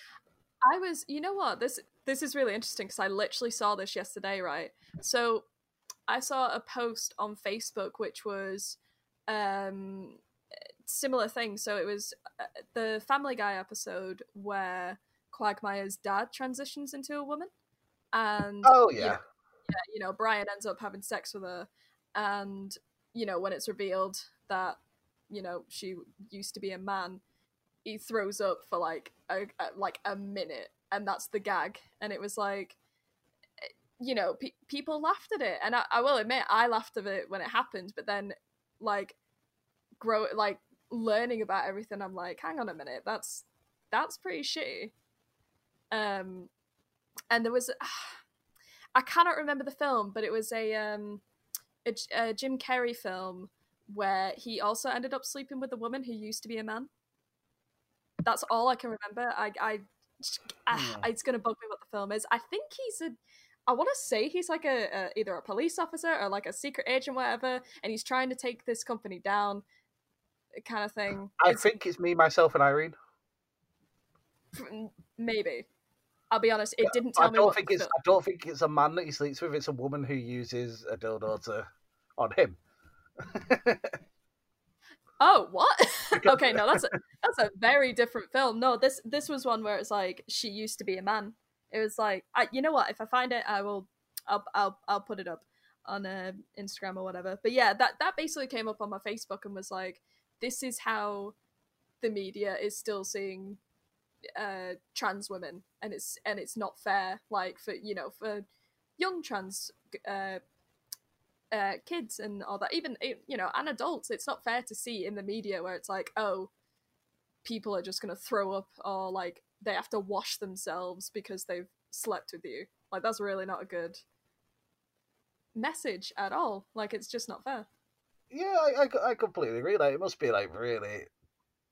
I was. You know what? This this is really interesting because I literally saw this yesterday. Right. So, I saw a post on Facebook which was, um, similar thing. So it was uh, the Family Guy episode where Quagmire's dad transitions into a woman, and Oh, you yeah. know, yeah, you know, Brian ends up having sex with her, and you know, when it's revealed that you know she used to be a man, he throws up for like a, a like a minute, and that's the gag, and it was like, you know, pe- people laughed at it, and I, I will admit I laughed at it when it happened, but then like grow like learning about everything, I'm like, hang on a minute, that's that's pretty shitty. Um, and there was. I cannot remember the film, but it was a um a, a Jim Carrey film where he also ended up sleeping with a woman who used to be a man. That's all I can remember. I I Hmm. it's gonna bug me what the film is. I think he's a. I want to say he's like a, a either a police officer or like a secret agent, whatever, and he's trying to take this company down, kind of thing. I It's- think it's me, myself, and Irene. maybe. I'll be honest. It didn't I tell me don't think it's. fil- I don't think it's a man that he sleeps with. It's a woman who uses a dildo to on him. Oh, what? Okay, no, that's a that's a very different film. No, this this was one where it's like she used to be a man. It was like, I, you know what? If I find it, I will, I'll I'll I'll put it up on uh, Instagram or whatever. But yeah, that that basically came up on my Facebook and was like, this is how the media is still seeing uh trans women, and it's and it's not fair. Like for you know for young trans uh uh, kids and all that, even you know, and adults, it's not fair to see in the media where it's like, oh, people are just gonna throw up or like they have to wash themselves because they've slept with you. Like that's really not a good message at all. Like it's just not fair. Yeah, I, I, I completely agree. Like, it must be like really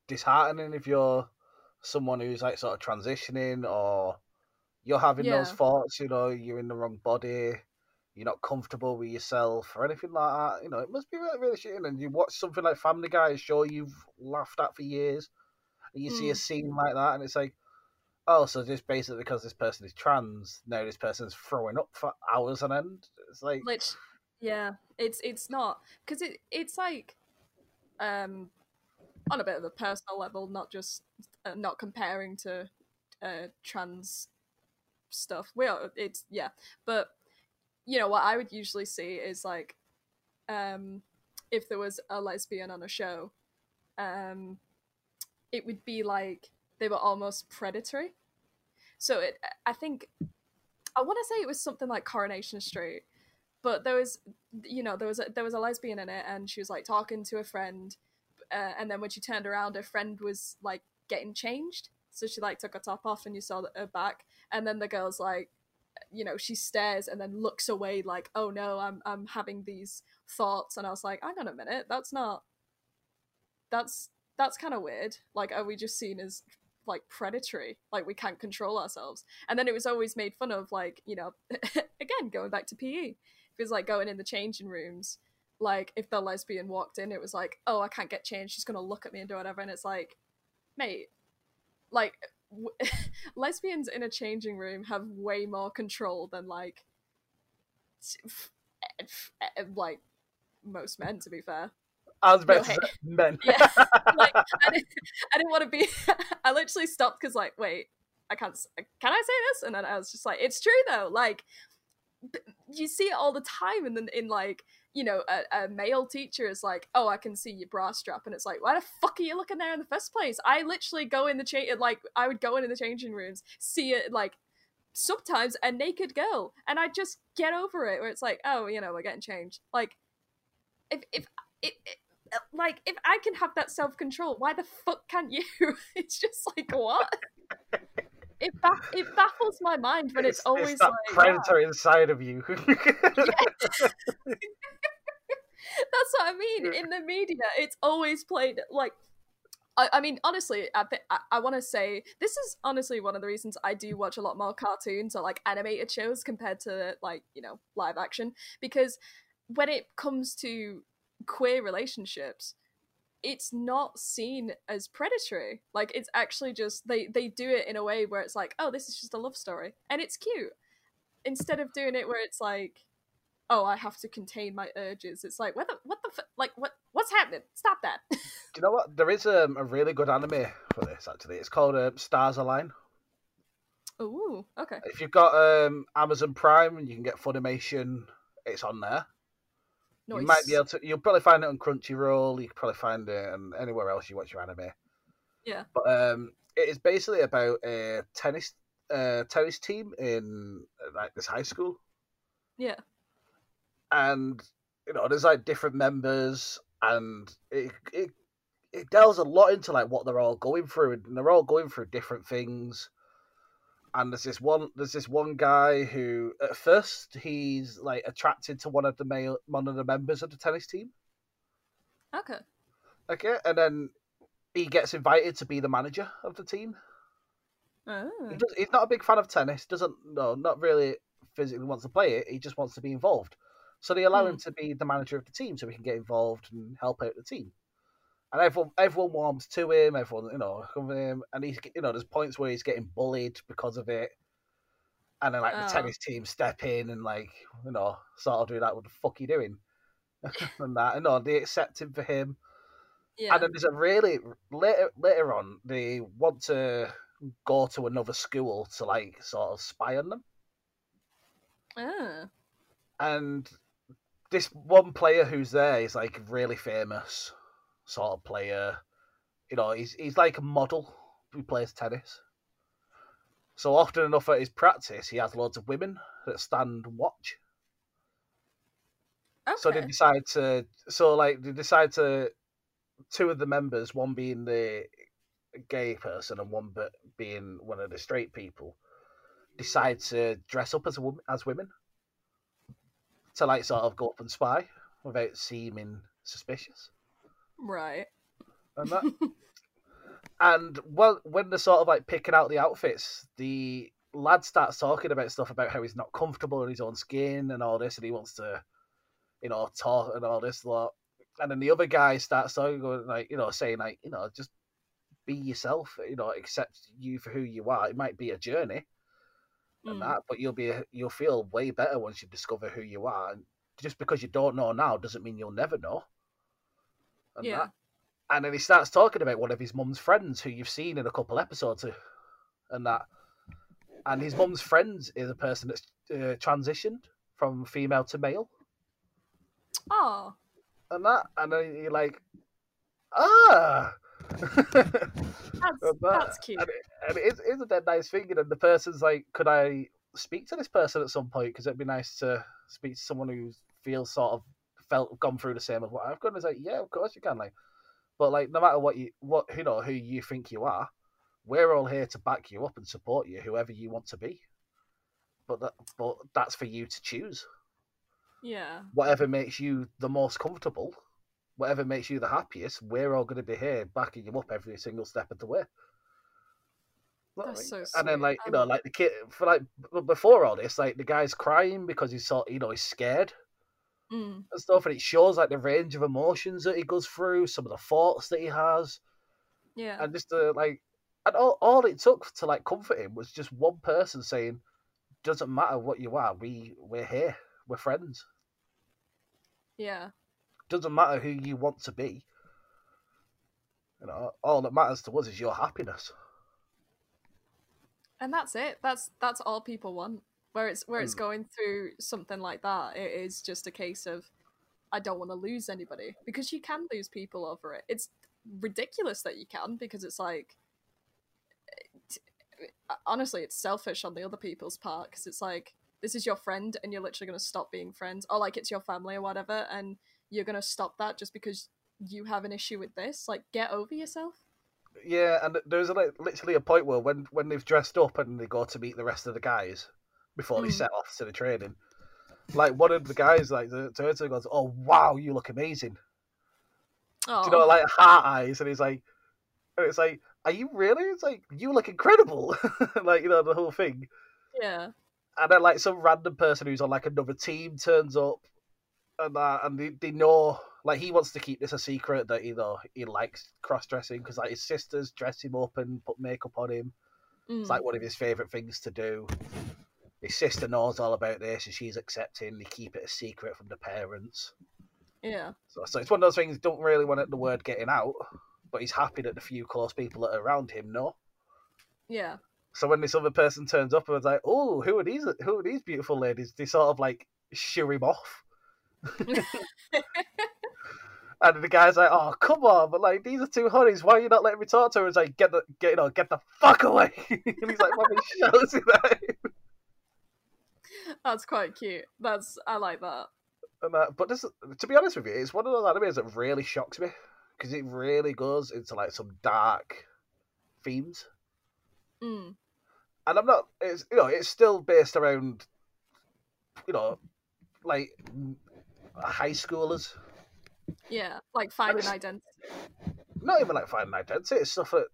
disheartening if you're someone who's like sort of transitioning or you're having those thoughts. You know, you're in the wrong body, you're not comfortable with yourself or anything like that. You know, it must be really, really shitting. And you watch something like Family Guy, a show you've laughed at for years, and you see a Mm. scene like that, and it's like. Oh, so just basically because this person is trans, now this person's throwing up for hours on end. It's like, Which, yeah, it's it's not because it it's like, um, on a bit of a personal level, not just uh, not comparing to uh trans stuff. We are it's yeah, but you know what I would usually see is like, um, if there was a lesbian on a show, um, it would be like they were almost predatory. So it, I think, I want to say it was something like Coronation Street, but there was, you know, there was a, there was a lesbian in it, and she was like talking to a friend, uh, and then when she turned around, her friend was like getting changed, so she like took her top off, and you saw her back, and then the girl's like, you know, she stares and then looks away, like, oh no, I'm I'm having these thoughts, and I was like, hang on a minute, that's not, that's that's kind of weird. Like, are we just seen as like predatory? Like we can't control ourselves. And then it was always made fun of, like you know, again going back to PE, was like going in the changing rooms. Like if the lesbian walked in, it was like, oh, I can't get changed. She's gonna look at me and do whatever. And it's like, mate, like w- lesbians in a changing room have way more control than like, f- eh, f- f- like most men. To be fair, I was about No, to hey. say, men. yeah like I didn't, I didn't want to be i literally stopped because like wait i can't can i say this and then i was just like it's true though like you see it all the time and then in like you know a, a male teacher is like oh i can see your bra strap and it's like why the fuck are you looking there in the first place i literally go in the change like i would go in the changing rooms see it like sometimes a naked girl, and I just get over it. Where it's like, oh, you know, we're getting changed. Like, if if it, it like if I can have that self control, why the fuck can't you? it's just like what? it it baffles my mind, when it's, it's always it's that like predator yeah. inside of you. That's what I mean. In the media, it's always played like. I, I mean, honestly, I, th- I, I want to say this is honestly one of the reasons I do watch a lot more cartoons or like animated shows compared to like you know live action because when it comes to queer relationships, it's not seen as predatory. Like it's actually just they they do it in a way where it's like, oh, this is just a love story and it's cute. Instead of doing it where it's like, oh, I have to contain my urges. It's like, what the, what the, f- like, what, what's happening? Stop that. Do you know what? There is um, a really good anime for this. Actually, it's called uh, Stars Align. Ooh, okay. If you've got um, Amazon Prime and you can get Funimation, it's on there. You might be able to. You'll probably find it on Crunchyroll. You can probably find it um, anywhere else you watch your anime. Yeah. But um, it is basically about a tennis uh, tennis team in like this high school. Yeah and you know there's like different members and it, it it delves a lot into like what they're all going through and they're all going through different things and there's this one there's this one guy who at first he's like attracted to one of the male one of the members of the tennis team okay okay and then he gets invited to be the manager of the team oh. he does, he's not a big fan of tennis doesn't no not really physically wants to play it he just wants to be involved so they allow mm. him to be the manager of the team, so he can get involved and help out the team. And everyone, everyone warms to him. Everyone, you know, him, and he's, you know, there's points where he's getting bullied because of it. And then, like, oh. the tennis team step in and, like, you know, sort of do that. What the fuck are you doing? and that, and no, they accept him for him. Yeah. And then there's a really later later on they want to go to another school to like sort of spy on them. Oh. And this one player who's there is like really famous sort of player. You know, he's he's like a model who plays tennis. So often enough at his practice, he has loads of women that stand and watch. Okay. So they decide to, so like they decide to, two of the members, one being the gay person and one but being one of the straight people, decide to dress up as a woman as women to like sort of go up and spy without seeming suspicious. Right. And that. and well, when they're sort of like picking out the outfits, the lad starts talking about stuff about how he's not comfortable in his own skin and all this, and he wants to, you know, talk and all this lot. And then the other guy starts talking, going like, you know, saying like, you know, just be yourself, you know, accept you for who you are. It might be a journey, and mm. that, but you'll be you'll feel way better once you discover who you are. And just because you don't know now doesn't mean you'll never know. And yeah. That. And then he starts talking about one of his mum's friends who you've seen in a couple episodes, and that. And his mum's friends is a person that's uh, transitioned from female to male. Oh. And that, and then you're like, ah, that's, that's cute. And it, and it is, it is a dead nice thing. And the person's like, could I speak to this person at some point? Because it'd be nice to speak to someone who feels sort of felt gone through the same as what I've gone. It's like, yeah, of course you can. Like, but like, no matter what you, what you know, who you think you are, we're all here to back you up and support you, whoever you want to be. But that, but that's for you to choose. Yeah. Whatever makes you the most comfortable whatever makes you the happiest, we're all going to be here backing you up every single step of the way. That's so sweet. And then, like you know, like the kid for like before all this, like the guy's crying because he's sort, you know, he's scared mm. and stuff, and it shows like the range of emotions that he goes through, some of the thoughts that he has, yeah, and just to like, and all all it took to like comfort him was just one person saying, "Doesn't matter what you are, we we're here, we're friends." Yeah, doesn't matter who you want to be. You know, all that matters to us is your happiness. And that's it. That's that's all people want. Where it's where it's hmm. going through something like that, it is just a case of I don't want to lose anybody because you can lose people over it. It's ridiculous that you can because it's like honestly, it's selfish on the other people's part because it's like this is your friend and you're literally going to stop being friends, or like it's your family or whatever, and you're going to stop that just because you have an issue with this. Like, get over yourself. Yeah, and there's a, like, literally a point where when when they've dressed up and they go to meet the rest of the guys before they Mm. set off to the training, like one of the guys like the her goes, "Oh wow, you look amazing." Oh, Do you know, like heart eyes, and he's like, and it's like, "Are you really?" It's like, "You look incredible," like you know the whole thing. yeah, And then like some random person who's on like another team turns up, and that, and they, they know like he wants to keep this a secret that you know he likes cross dressing because like his sisters dress him up and put makeup on him. Mm. It's like one of his favorite things to do. His sister knows all about this, and she's accepting. They keep it a secret from the parents. yeah, So, so it's one of those things. Don't really want the word getting out, but he's happy that the few close people that are around him know. yeah, So when this other person turns up and was like, "Oh, who are these? Who are these beautiful ladies?" They sort of like shoo him off. And the guy's like, "Oh, come on!" But like, these are two honeys. Why are you not letting me talk to her? It's like, "Get the, get you know, get the fuck away!" and he's like, "Fucking shouts at him." That's quite cute. That's I like that. And, uh, but this, to be honest with you, it's one of those animes that really shocks me because it really goes into like some dark themes. Mm. And I'm not, it's you know, it's still based around, you know, like high schoolers. Yeah, like finding identity. not even like finding identity. It's stuff that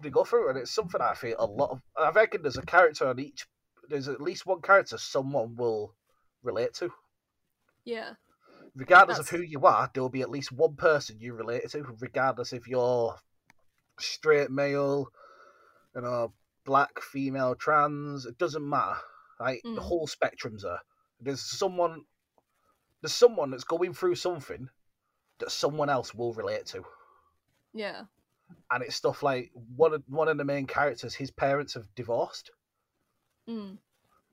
they go through, and it's something I feel a lot of. I reckon there's a character on each. There's at least one character someone will relate to, Yeah, regardless That's- of who you are. There will be at least one person you relate to, regardless if you're straight male, you know, black, female, trans. It doesn't matter. Right, the Mm. whole spectrum's there. There's someone. There's someone that's going through something that someone else will relate to. yeah, and it's stuff like one of one of the main characters. His parents have divorced, mm.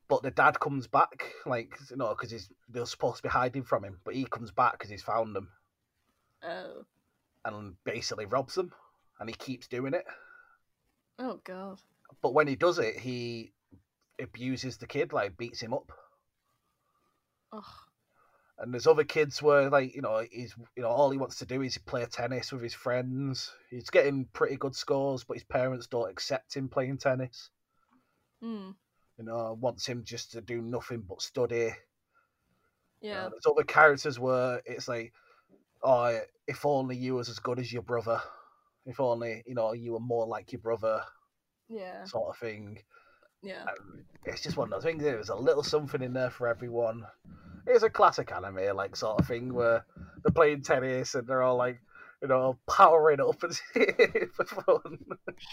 but the dad comes back, like you know, because he's they're supposed to be hiding from him, but he comes back because he's found them Oh, and basically robs them, and he keeps doing it. oh god. But when he does it, he abuses the kid, like beats him up. Oh, And there's other kids where, like, you know, he's, you know, all he wants to do is play tennis with his friends. He's getting pretty good scores, but his parents don't accept him playing tennis. mm. You know, wants him just to do nothing but study. Yeah, Uh, there's other characters where it's like, oh, if only you was as good as your brother. If only, you know, you were more like your brother, yeah, sort of thing. yeah. Um, It's just one of those things. There's a little something in there for everyone. It's a classic anime, like sort of thing where they're playing tennis and they're all like, you know, powering up and for fun.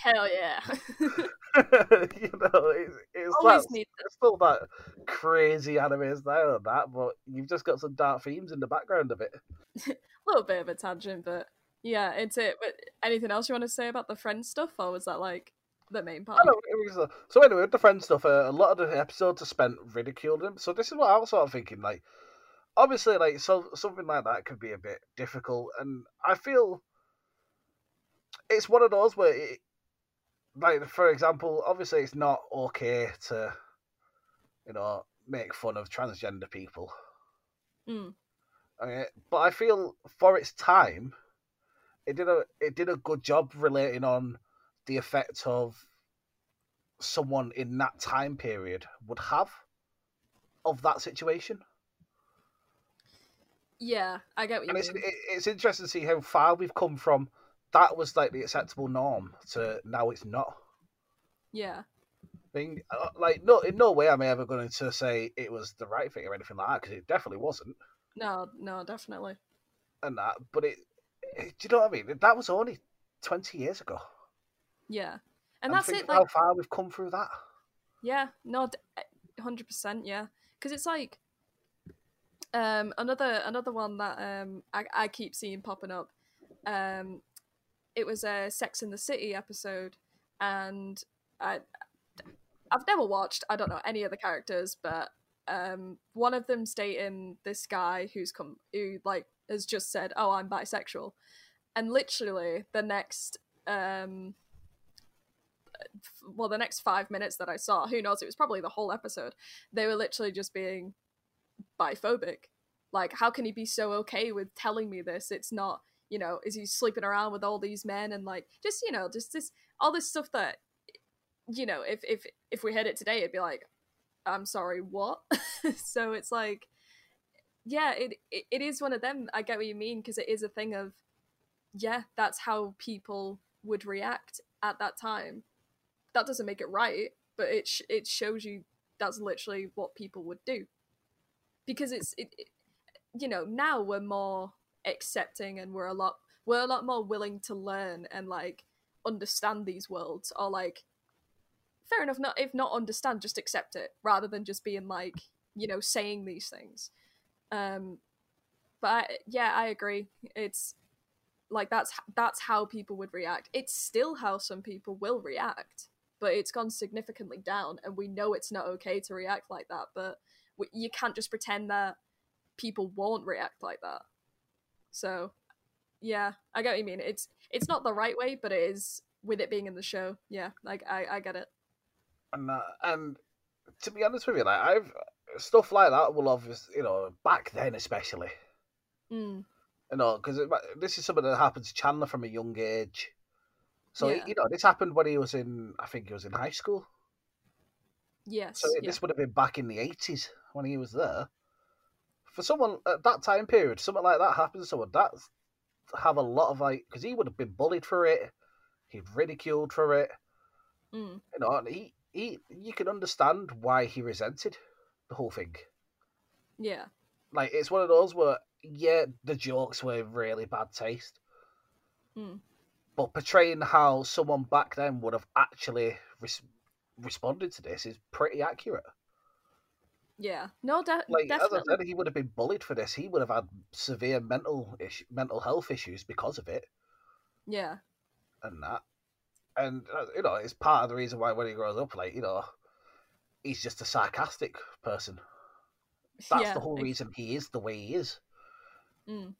Hell yeah. you know, it's, it's, Always that, need it's still that crazy anime style and that, but you've just got some dark themes in the background of it. a little bit of a tangent, but yeah, it's it. But anything else you want to say about the friend stuff, or was that like the main part? I know, it was, uh, so anyway, with the friend stuff, uh, a lot of the episodes are spent ridiculing him. So this is what I was sort of thinking. Like, obviously, like so something like that could be a bit difficult, and I feel it's one of those where, it, like, for example, obviously, it's not okay to, you know, make fun of transgender people. Mm. Okay, but I feel for its time, it did a it did a good job relating on the effect of someone in that time period would have of that situation. Yeah, I get what you And mean. it's it, it's interesting to see how far we've come from. That was like the acceptable norm to now it's not. yeah, Thing uh, like no in no way am I ever going to say it was the right thing or anything like that because it definitely wasn't. no, no, definitely. And that, but it, it do you know what I mean? That was only twenty years ago. Yeah, and And that's it. how Like, far we've come through that. yeah, no, hundred percent. Yeah, because it's like um another another one that um I I keep seeing popping up. Um, it was a Sex in the City episode, and I I've never watched. I don't know any of the characters, but um, one of them's dating this guy who's come who like has just said, "Oh, I'm bisexual," and literally the next um well, the next five minutes that I saw, who knows? It was probably the whole episode. They were literally just being biphobic. Like, how can he be so okay with telling me this? It's not, you know, is he sleeping around with all these men and like just, you know, just this all this stuff that, you know, if if if we heard it today, it'd be like, I'm sorry, what? so it's like, yeah, it, it it is one of them. I get what you mean because it is a thing of, yeah, that's how people would react at that time. That doesn't make it right, but it sh- it shows you that's literally what people would do. Because it's it, it, you know now we're more accepting and we're a lot we're a lot more willing to learn and like understand these worlds or like fair enough not if not understand just accept it rather than just being like you know saying these things. Um but I, yeah i agree. It's like that's that's how people would react. It's still how some people will react but it's gone significantly down and we know it's not okay to react like that but you can't just pretend that people won't react like that so yeah i get what you mean it's it's not the right way but it is with it being in the show yeah like i i get it and uh, and to be honest with you, like I've stuff like that will obviously, you know, back then especially, mm. you know, because this is something that happened to Chandler from a young age. So Yeah. you know, this happened when he was in, I think he was in high school. yes So yeah. this would have been back in the eighties when he was there. For someone at that time period, something like that happens to someone, that's have a lot of like, because he would have been bullied for it, he'd ridiculed for it, Mm. you know, and he, he, you can understand why he resented the whole thing. yeah Like it's one of those where, yeah, the jokes were really bad taste, Mm. but portraying how someone back then would have actually res- responded to this is pretty accurate. Yeah no de- like definitely as I said, he would have been bullied for this. He would have had severe mental issue, mental health issues because of it yeah and that. And uh, you know, it's part of the reason why when he grows up, like you know, he's just a sarcastic person. That's yeah the whole reason he is the way he is, mm.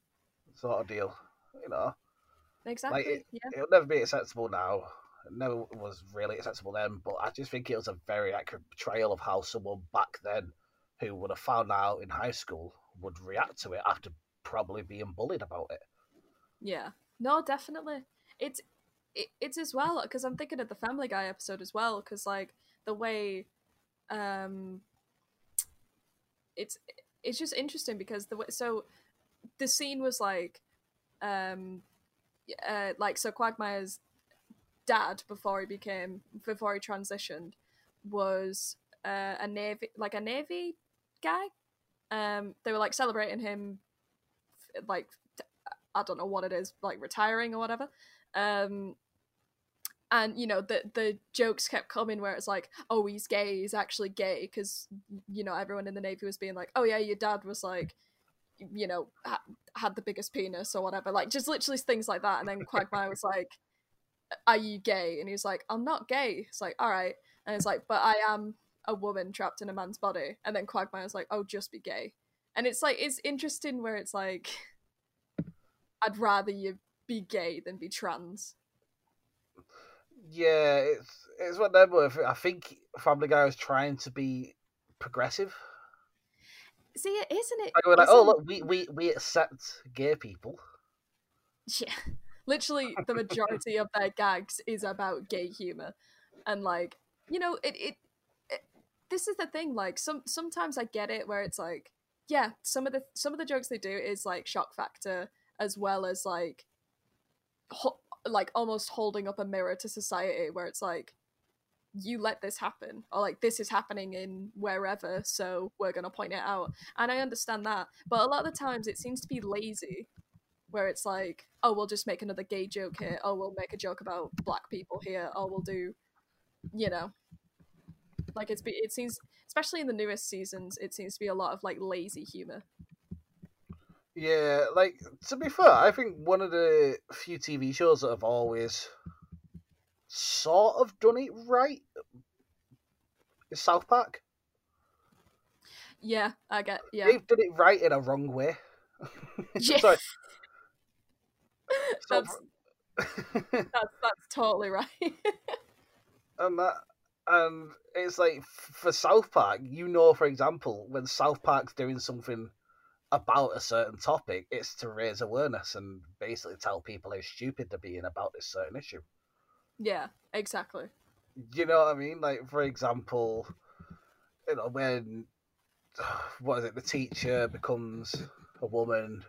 sort of deal. You know, exactly it- yeah it'll never be acceptable now. It never was really acceptable then, but I just think it was a very accurate portrayal of how someone back then, who would have found out in high school, would react to it after probably being bullied about it. Yeah. No, definitely. It's it, it's as well because I'm thinking of the Family Guy episode as well because like the way um it's it's just interesting because the way so the scene was like um uh like so Quagmire's dad before he became before he transitioned was uh, a navy like a navy guy um they were like celebrating him like I don't know what it is, like retiring or whatever. Um, and you know the the jokes kept coming where it's like, oh, he's gay, he's actually gay, because you know everyone in the navy was being like, oh yeah, your dad was like, you know, ha- had the biggest penis or whatever, like just literally things like that. And then Quagmire was like, are you gay? And he was like, I'm not gay. It's like, all right. And it's like, but I am a woman trapped in a man's body. And then Quagmire's was like, oh, just be gay. And it's like it's interesting where it's like I'd rather you be gay than be trans. Yeah, it's it's one of them where I think Family Guy was trying to be progressive. See, it isn't it? Like, we're like, oh look, we, we we accept gay people. Yeah. Literally, the majority of their gags is about gay humor, and like you know, it, it it this is the thing. Like some sometimes I get it where it's like, yeah, some of the some of the jokes they do is like shock factor as well as like, ho- like almost holding up a mirror to society where it's like, you let this happen or like this is happening in wherever so we're going to point it out and i understand that but a lot of the times it seems to be lazy where it's like oh we'll just make another gay joke here oh we'll make a joke about black people here or we'll do you know like it's be it seems especially in the newest seasons it seems to be a lot of like lazy humor Yeah, like to be fair, I think one of the few TV shows that have always sort of done it right is South Park. yeah i get yeah They've done it right in a wrong way. Yeah. Sorry. That's, that's that's totally right and that and it's like for South Park, you know, for example, when South Park's doing something about a certain topic, it's to raise awareness and basically tell people how stupid they're being about this certain issue. Yeah, exactly. You know what I mean? Like, for example, you know, when what is it? The teacher becomes a woman,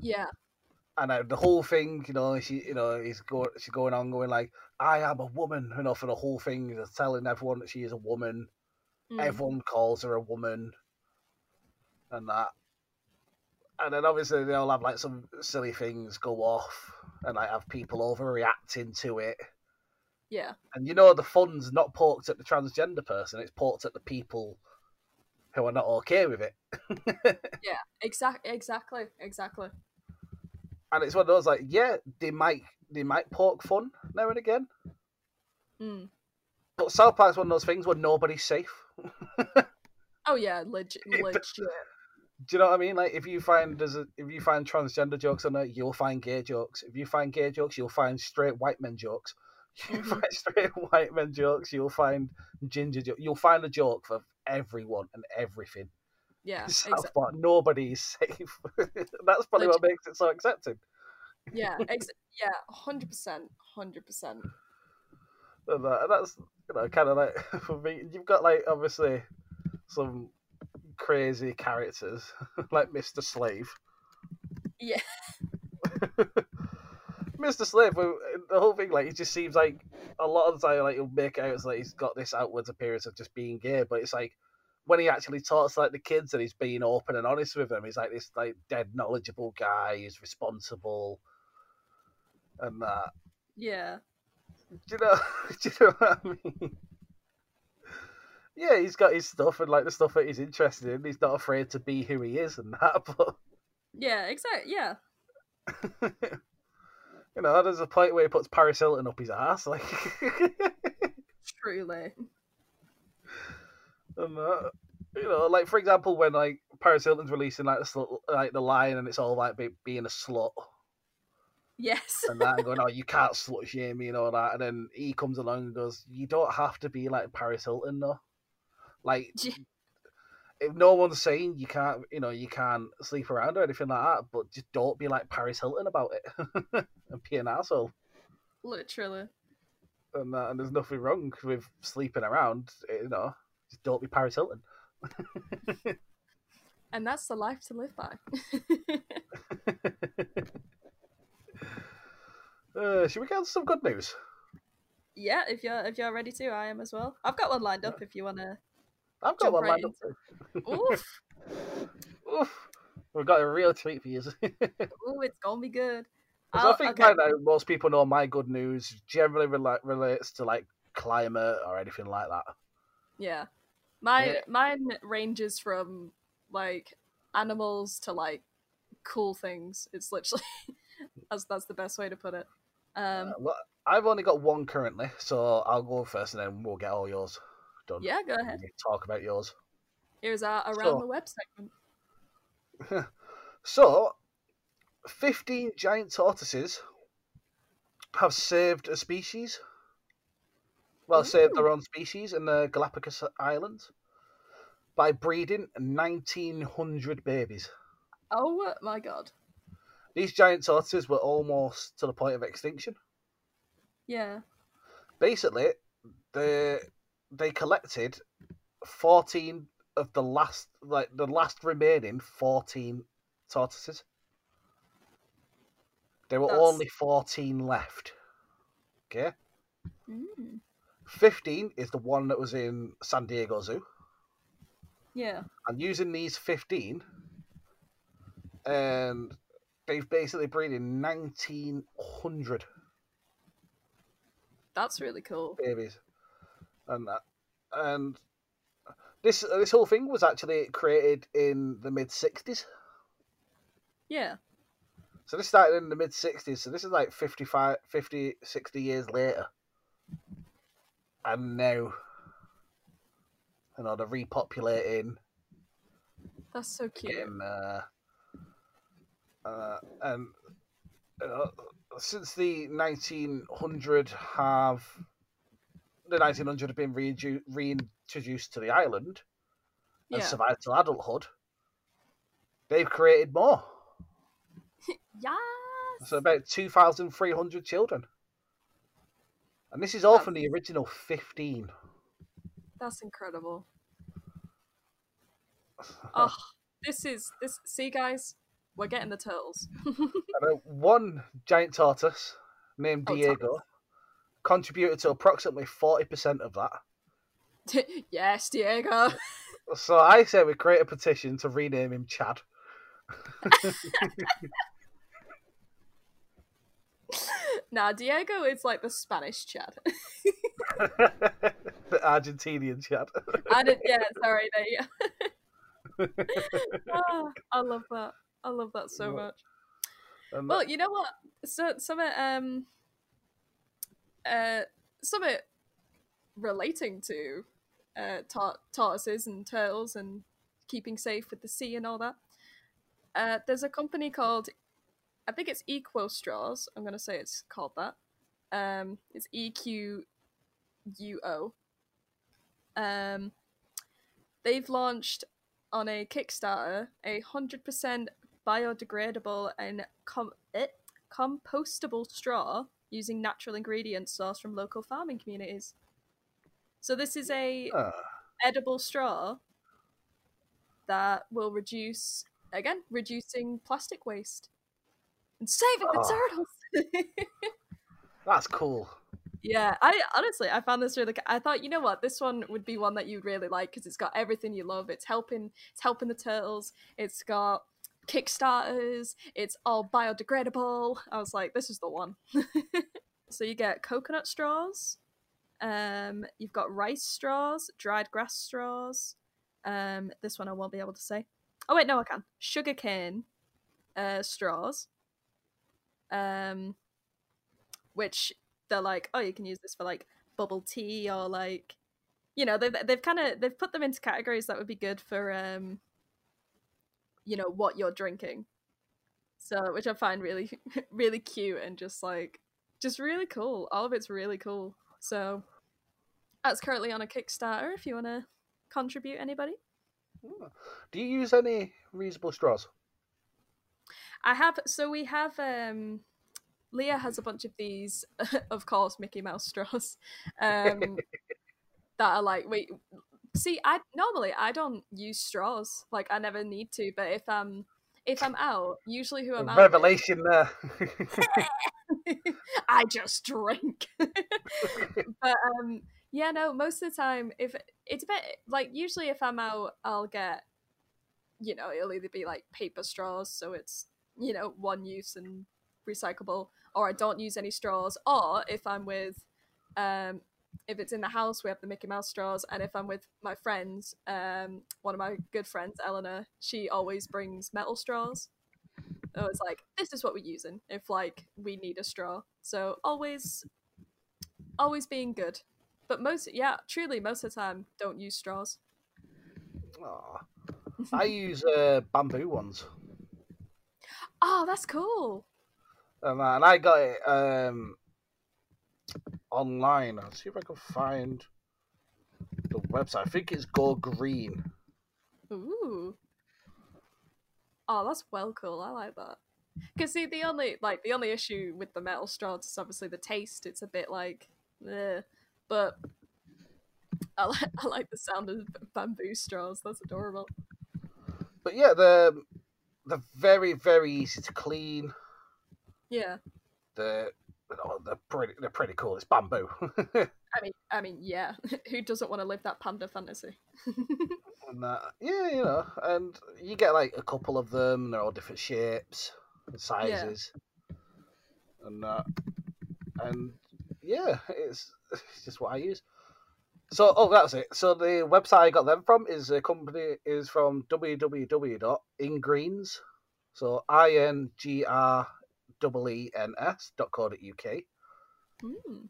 Yeah, and uh, the whole thing, you know, she, you know, he's going, she's going on, going like, "I am a woman," you know, for the whole thing, he's telling everyone that she is a woman. mm, Everyone calls her a woman, and that, and then obviously they all have like some silly things go off, and like have people overreacting to it. yeah, And you know, the fun's not poked at the transgender person; it's poked at the people who are not okay with it. yeah. Exact, exactly, exactly. And it's one of those like, yeah, they might they might poke fun now and again, Mm. but South Park's one of those things where nobody's safe. Oh yeah, legit, legit. Do you know what I mean? Like, if you find there's a, if you find transgender jokes on there, you'll find gay jokes. If you find gay jokes, you'll find straight white men jokes. You Mhm. find straight white men jokes. You'll find ginger jokes. You'll find a joke for everyone and everything. Yeah, exactly. Park, nobody is safe. That's probably what makes it so accepted. Yeah, ex- yeah, hundred percent, hundred percent. And, that's you know kind of like for me. You've got like obviously some crazy characters like Mister Slave. Yeah. Mr. Slave, the whole thing, like, he just seems like a lot of the time, like, he'll make it out as like he's got this outwards appearance of just being gay, but it's like when he actually talks like the kids and he's being open and honest with them, he's like this like dead knowledgeable guy, he's responsible, and that. Yeah, Do you know? Do you know what I mean? Yeah, he's got his stuff and like the stuff that he's interested in. He's not afraid to be who he is and that, but yeah, exactly. Yeah, you know, there's a point where he puts Paris Hilton up his ass, like. truly. And, uh, you know, like for example, when like Paris Hilton's releasing like the like the line, and it's all like be, being a slut Yes. and that, and going, "Oh, you can't slut shame me" and all that, and then he comes along and goes, "You don't have to be like Paris Hilton, though. Like, Yeah. if no one's saying you can't, you know, you can't sleep around or anything like that, but just don't be like Paris Hilton about it and be an asshole." Literally. And, and there's nothing wrong with sleeping around, you know. Just don't be Paris Hilton. And that's the life to live by. Uh, should we get some good news? yeah, if you're if you're ready to, I am as well. I've got one lined up if you wanna I've got one right lined up. too. Oof. Oof. We've got a real treat for you. Ooh, it's gonna be good. I think okay. by now most people know my good news generally rela- relates to like climate or anything like that. Yeah. My Yeah. mine ranges from like animals to like cool things. It's literally that's that's the best way to put it. Um Uh, well, I've only got one currently, so I'll go first and then we'll get all yours done. yeah, go ahead. Talk about yours. Here's our around So- the web segment. So, 15 giant tortoises have saved a species. Well, saved their own species in the Galapagos Islands by breeding 1,900 babies. Oh my god. These giant tortoises were almost to the point of extinction. Yeah. Basically, they they collected 14 of the last, like the last remaining 14 tortoises. There were That's- only 14 left. Okay. Mm. 15 is the one that was in San Diego Zoo. Yeah. And using these 15, and they've basically breeding 1,900 That's really cool. babies. And that, and this this whole thing was actually created in the mid 60s. Yeah. So this started in the mid 60s. So this is like 55, 50, 60 years later. And now, you know, they're repopulating. That's so cute. getting uh, uh, and uh, since the 1900 have the 1900 have been reintrodu- reintroduced to the island and Yeah. survived till adulthood, they've created more. Yes. So about 2,300 children. And this is all from the original 15. That's incredible. Oh, this is this. See, guys, we're getting the turtles. And, uh, one giant tortoise named Oh, Diego contributed to approximately 40% of that. yes, Diego. So I say we create a petition to rename him Chad. Nah, Diego is like the Spanish Chad. the Argentinian Chad. I did, yeah, sorry, there you go. Ah, I love that. I love that so much. Well, you know what? So some of um uh some of it relating to uh tor- tortoises and turtles and keeping safe with the sea and all that. Uh there's a company called I think it's Equo Straws. I'm gonna say it's called that. Um it's E Q U O. Um they've launched on a Kickstarter a hundred percent biodegradable and com- eh, compostable straw using natural ingredients sourced from local farming communities. So this is a Ah, edible straw that will reduce again reducing plastic waste and saving the Oh. turtles. that's cool. Yeah, I honestly I found this really. I thought you know what this one would be one that you'd really like because it's got everything you love. It's helping. It's helping the turtles. It's got kickstarters. It's all biodegradable. I was like, this is the one. so you get coconut straws. Um, you've got rice straws, dried grass straws. Um, this one I won't be able to say. Oh wait, no, I can. Sugarcane uh, straws. Um, which they're like, oh, you can use this for like bubble tea or like, you know, they've they've kind of they've put them into categories that would be good for um, you know, what you're drinking. So, which I find really really cute and just like just really cool. All of it's really cool. So, that's currently on a Kickstarter. If you want to contribute, anybody. Do you use any reusable straws? I have so we have um Leah has a bunch of these of course Mickey Mouse straws um that are like wait see I normally I don't use straws like I never need to but if I'm if I'm out usually who I'm out with- Revelation there. I just drink. but um yeah, no, most of the time if it's a bit like usually if I'm out I'll get you know, it'll either be like paper straws, so it's, you know, one use and recyclable, or I don't use any straws, or if I'm with um if it's in the house we have the Mickey Mouse straws and if I'm with my friends, um one of my good friends, Eleanor, she always brings metal straws. So it's like this is what we're using if like we need a straw. So always always being good. But most yeah, truly most of the time don't use straws. Aw. I use uh, bamboo ones. Oh, that's cool. And, uh, and I got it um, online. I'll see if I can find the website. I think it's Go Green. Ooh. Oh, that's well cool. I like that. Cause see, the only like the only issue with the metal straws is obviously the taste. It's a bit like, eh. but I like I like the sound of bamboo straws. That's adorable. But yeah, they're, they're very, very easy to clean. Yeah. They're, oh, they're, pretty, they're pretty cool. It's bamboo. I mean, I mean, yeah. Who doesn't want to live that panda fantasy? and uh, yeah, you know, and you get like a couple of them. They're all different shapes and sizes, and uh, and yeah, it's, it's just what I use. So, oh, that's it. So the website I got them from is a company is from www.ingreens. So i n g r e e n s dot co dot uk. Hmm.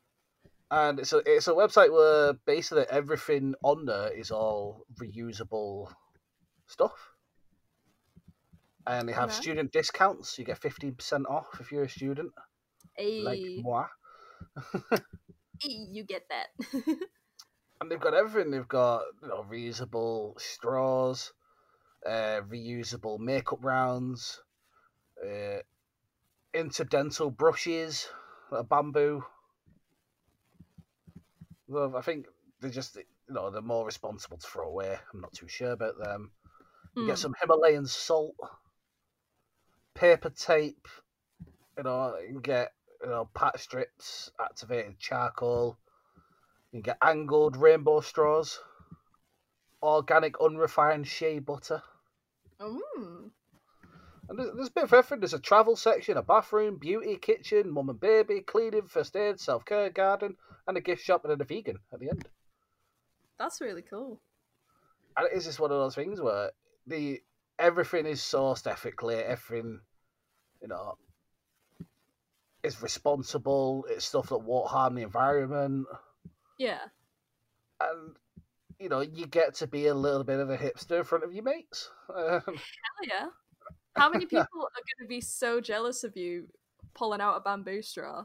And it's a it's a website where basically everything on there is all reusable stuff. And they have Alright. student discounts. You get fifteen percent off if you're a student, Hey, like moi. hey, you get that. and they've got everything. They've got you know reusable straws, uh, reusable makeup rounds, uh, interdental brushes, bamboo. Well, I think they're just you know they're more responsible to throw away. I'm not too sure about them. You get Mm. some Himalayan salt, paper tape. You know, you can get you know patch strips, activated charcoal. You can get angled rainbow straws, organic unrefined shea butter, Mm. and there's, there's a bit of everything. There's a travel section, a bathroom, beauty, kitchen, mum and baby, cleaning, first aid, self care, garden, and a gift shop, and then a vegan at the end. That's really cool. And it is just one of those things where the everything is sourced ethically, everything, you know, is responsible. It's stuff that won't harm the environment, Yeah. and you know, you get to be a little bit of a hipster in front of your mates. Um, Hell yeah. How many people are going to be so jealous of you pulling out a bamboo straw?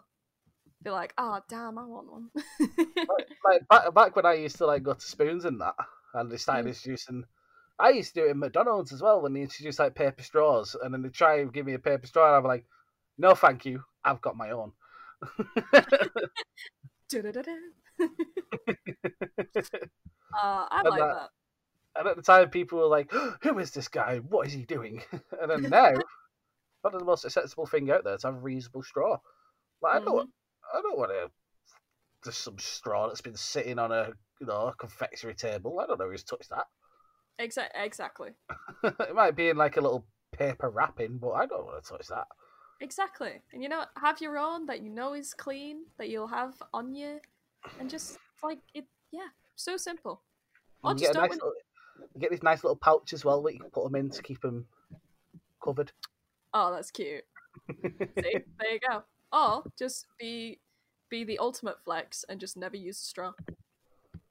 Be like, oh, damn, I want one. like, like back, back when I used to like go to spoons and that, and they started Mm. introducing. I used to do it in McDonald's as well when they introduced like paper straws, and then they try and give me a paper straw, and I'm like, "No, thank you, I've got my own." Uh, I And like that- that. And at the time, people were like, "Who is this guy? What is he doing?" and then now, one of the most acceptable thing out there to have a reusable straw. Like I don't, I don't want to just some straw that's been sitting on a you know a confectionery table. I don't know who's touched that. Exa- exactly. it might be in like a little paper wrapping, but I don't want to touch that. Exactly. And you know, have your own that you know is clean, that you'll have on you, and just like it, yeah, so simple. Or just get, nice win- little, you get this nice little pouch as well that you can put them in to keep them covered. Oh, that's cute. See, there you go. Or just be be the ultimate flex and just never use a straw.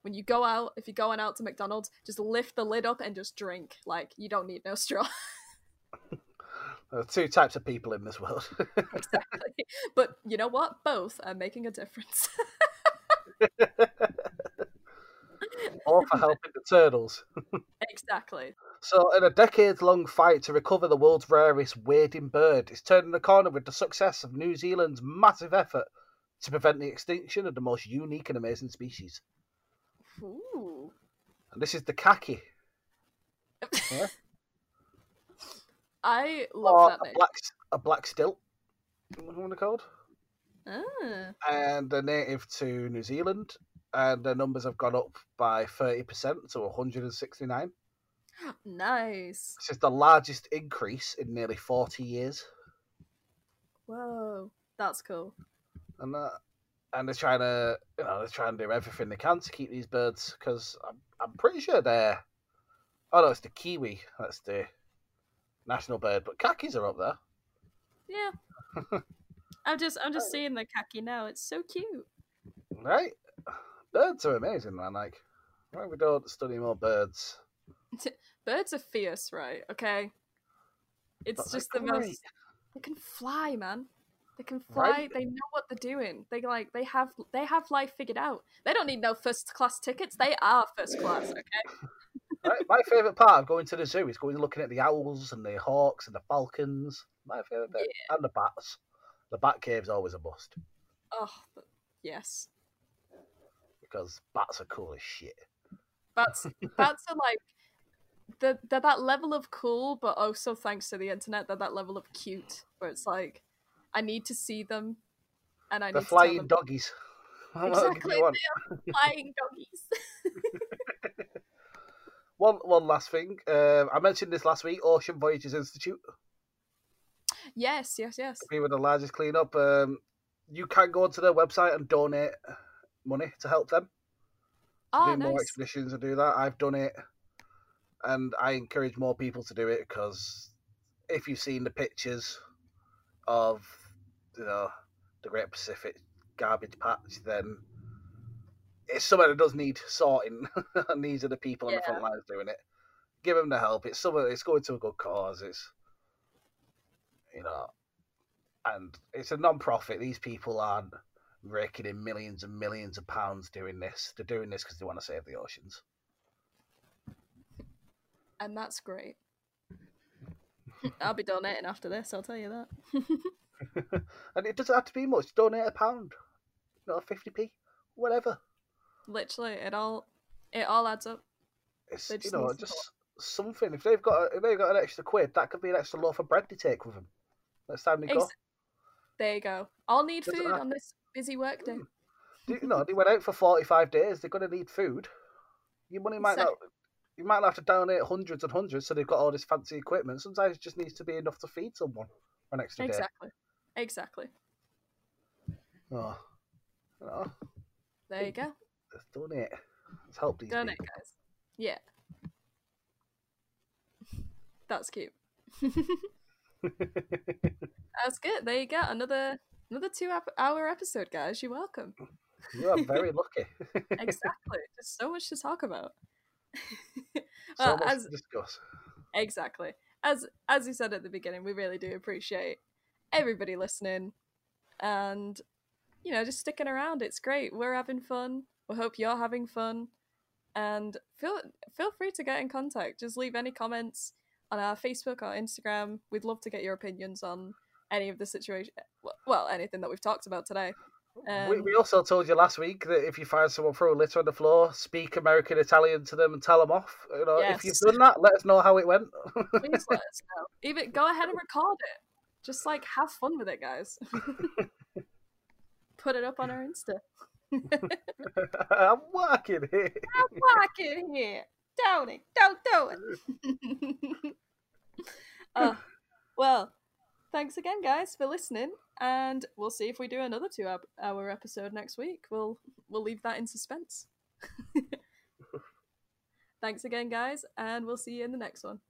When you go out, if you're going out to McDonald's, just lift the lid up and just drink. Like you don't need no straw. There are two types of people in this world. exactly. But you know what? Both are making a difference. All for helping the turtles. exactly. So, in a decades long fight to recover the world's rarest wading bird, it's turning the corner with the success of New Zealand's massive effort to prevent the extinction of the most unique and amazing species. Ooh. And this is the kaki, Yeah. I love or that a name. black, a black stilt. What they're called? Ah. and they're native to New Zealand, and their numbers have gone up by 30% to 169. Nice. This is the largest increase in nearly 40 years. Whoa. That's cool. And that, and they're trying to, you know, they're trying to do everything they can to keep these birds because I'm, I'm pretty sure they're. Oh no, it's the kiwi. That's the national bird, but kakis are up there. Yeah. I'm just I'm just seeing the kaki now. It's so cute. Right? Birds are amazing, man. Like, why we don't we study more birds? Birds are fierce, right? Okay. It's just the great. most they can fly, man. They can fly. Right. They know what they're doing. They like they have they have life figured out. They don't need no first class tickets. They are first class, okay? Right, my favourite part of going to the zoo is going and looking at the owls and the hawks and the falcons. My favourite bit. And the bats. The bat cave's always a must Oh, yes. because bats are cool as shit. Bats bats are like they're, they're that level of cool, but also thanks to the internet, they're that level of cute where it's like I need to see them and I The need to flying them doggies. Exactly, flying doggies. One, one last thing. Um, I mentioned this last week. Ocean Voyages Institute. Yes, yes, yes. We were the largest cleanup. Um, you can go onto their website and donate money to help them. Oh, do more nice. expeditions and do that. I've done it, and I encourage more people to do it because if you've seen the pictures of you know the Great Pacific garbage patch, then it's something that does need sorting, and these are the people on the front lines doing it. Give them the help. It's something. It's going to a good cause. It's you know, and it's a non-profit. These people aren't raking in millions and millions of pounds doing this. They're doing this because they want to save the oceans. And that's great. I'll be donating after this, I'll tell you that. and it doesn't have to be much. Donate a pound, not a 50p, whatever. Literally, it all it all adds up. It's, you know, just something. If they've got a, if they've got an extra quid, that could be an extra loaf of bread to take with them. Next time they go. There you go. I'll need Doesn't food have- on this busy work day. Hmm. Do- you know, they went out for 45 days. They're going to need food. Your money might not. You might not have to donate hundreds and hundreds, so they've got all this fancy equipment. Sometimes it just needs to be enough to feed someone for an extra day. Exactly. Exactly. Oh, know, There you go. let's donate. Let's help these Donate, people. guys. Yeah. That's cute. That's good. There you go. Another another two hour episode, guys. You're welcome. you are very lucky. Exactly. There's so much to talk about. so Well, much as- to discuss. Exactly. As as you said at the beginning, we really do appreciate everybody listening and you know, just sticking around. It's great. We're having fun. We hope you're having fun. And feel feel free to get in contact. Just leave any comments on our Facebook or Instagram. We'd love to get your opinions on any of the situation well, anything that we've talked about today. we, Um, we also told you last week that if you find someone throw a litter on the floor, speak American Italian to them and tell them off. You know, if you've done that, let us know how it went. Please let us know. Even go ahead and record it. Just like have fun with it, guys. Put it up on our Insta. I'm working here. I'm walking here. Don't it. Don't do it. oh, well, thanks again, guys, for listening, and we'll see if we do another two-hour episode next week. We'll we'll leave that in suspense. thanks again, guys, and we'll see you in the next one.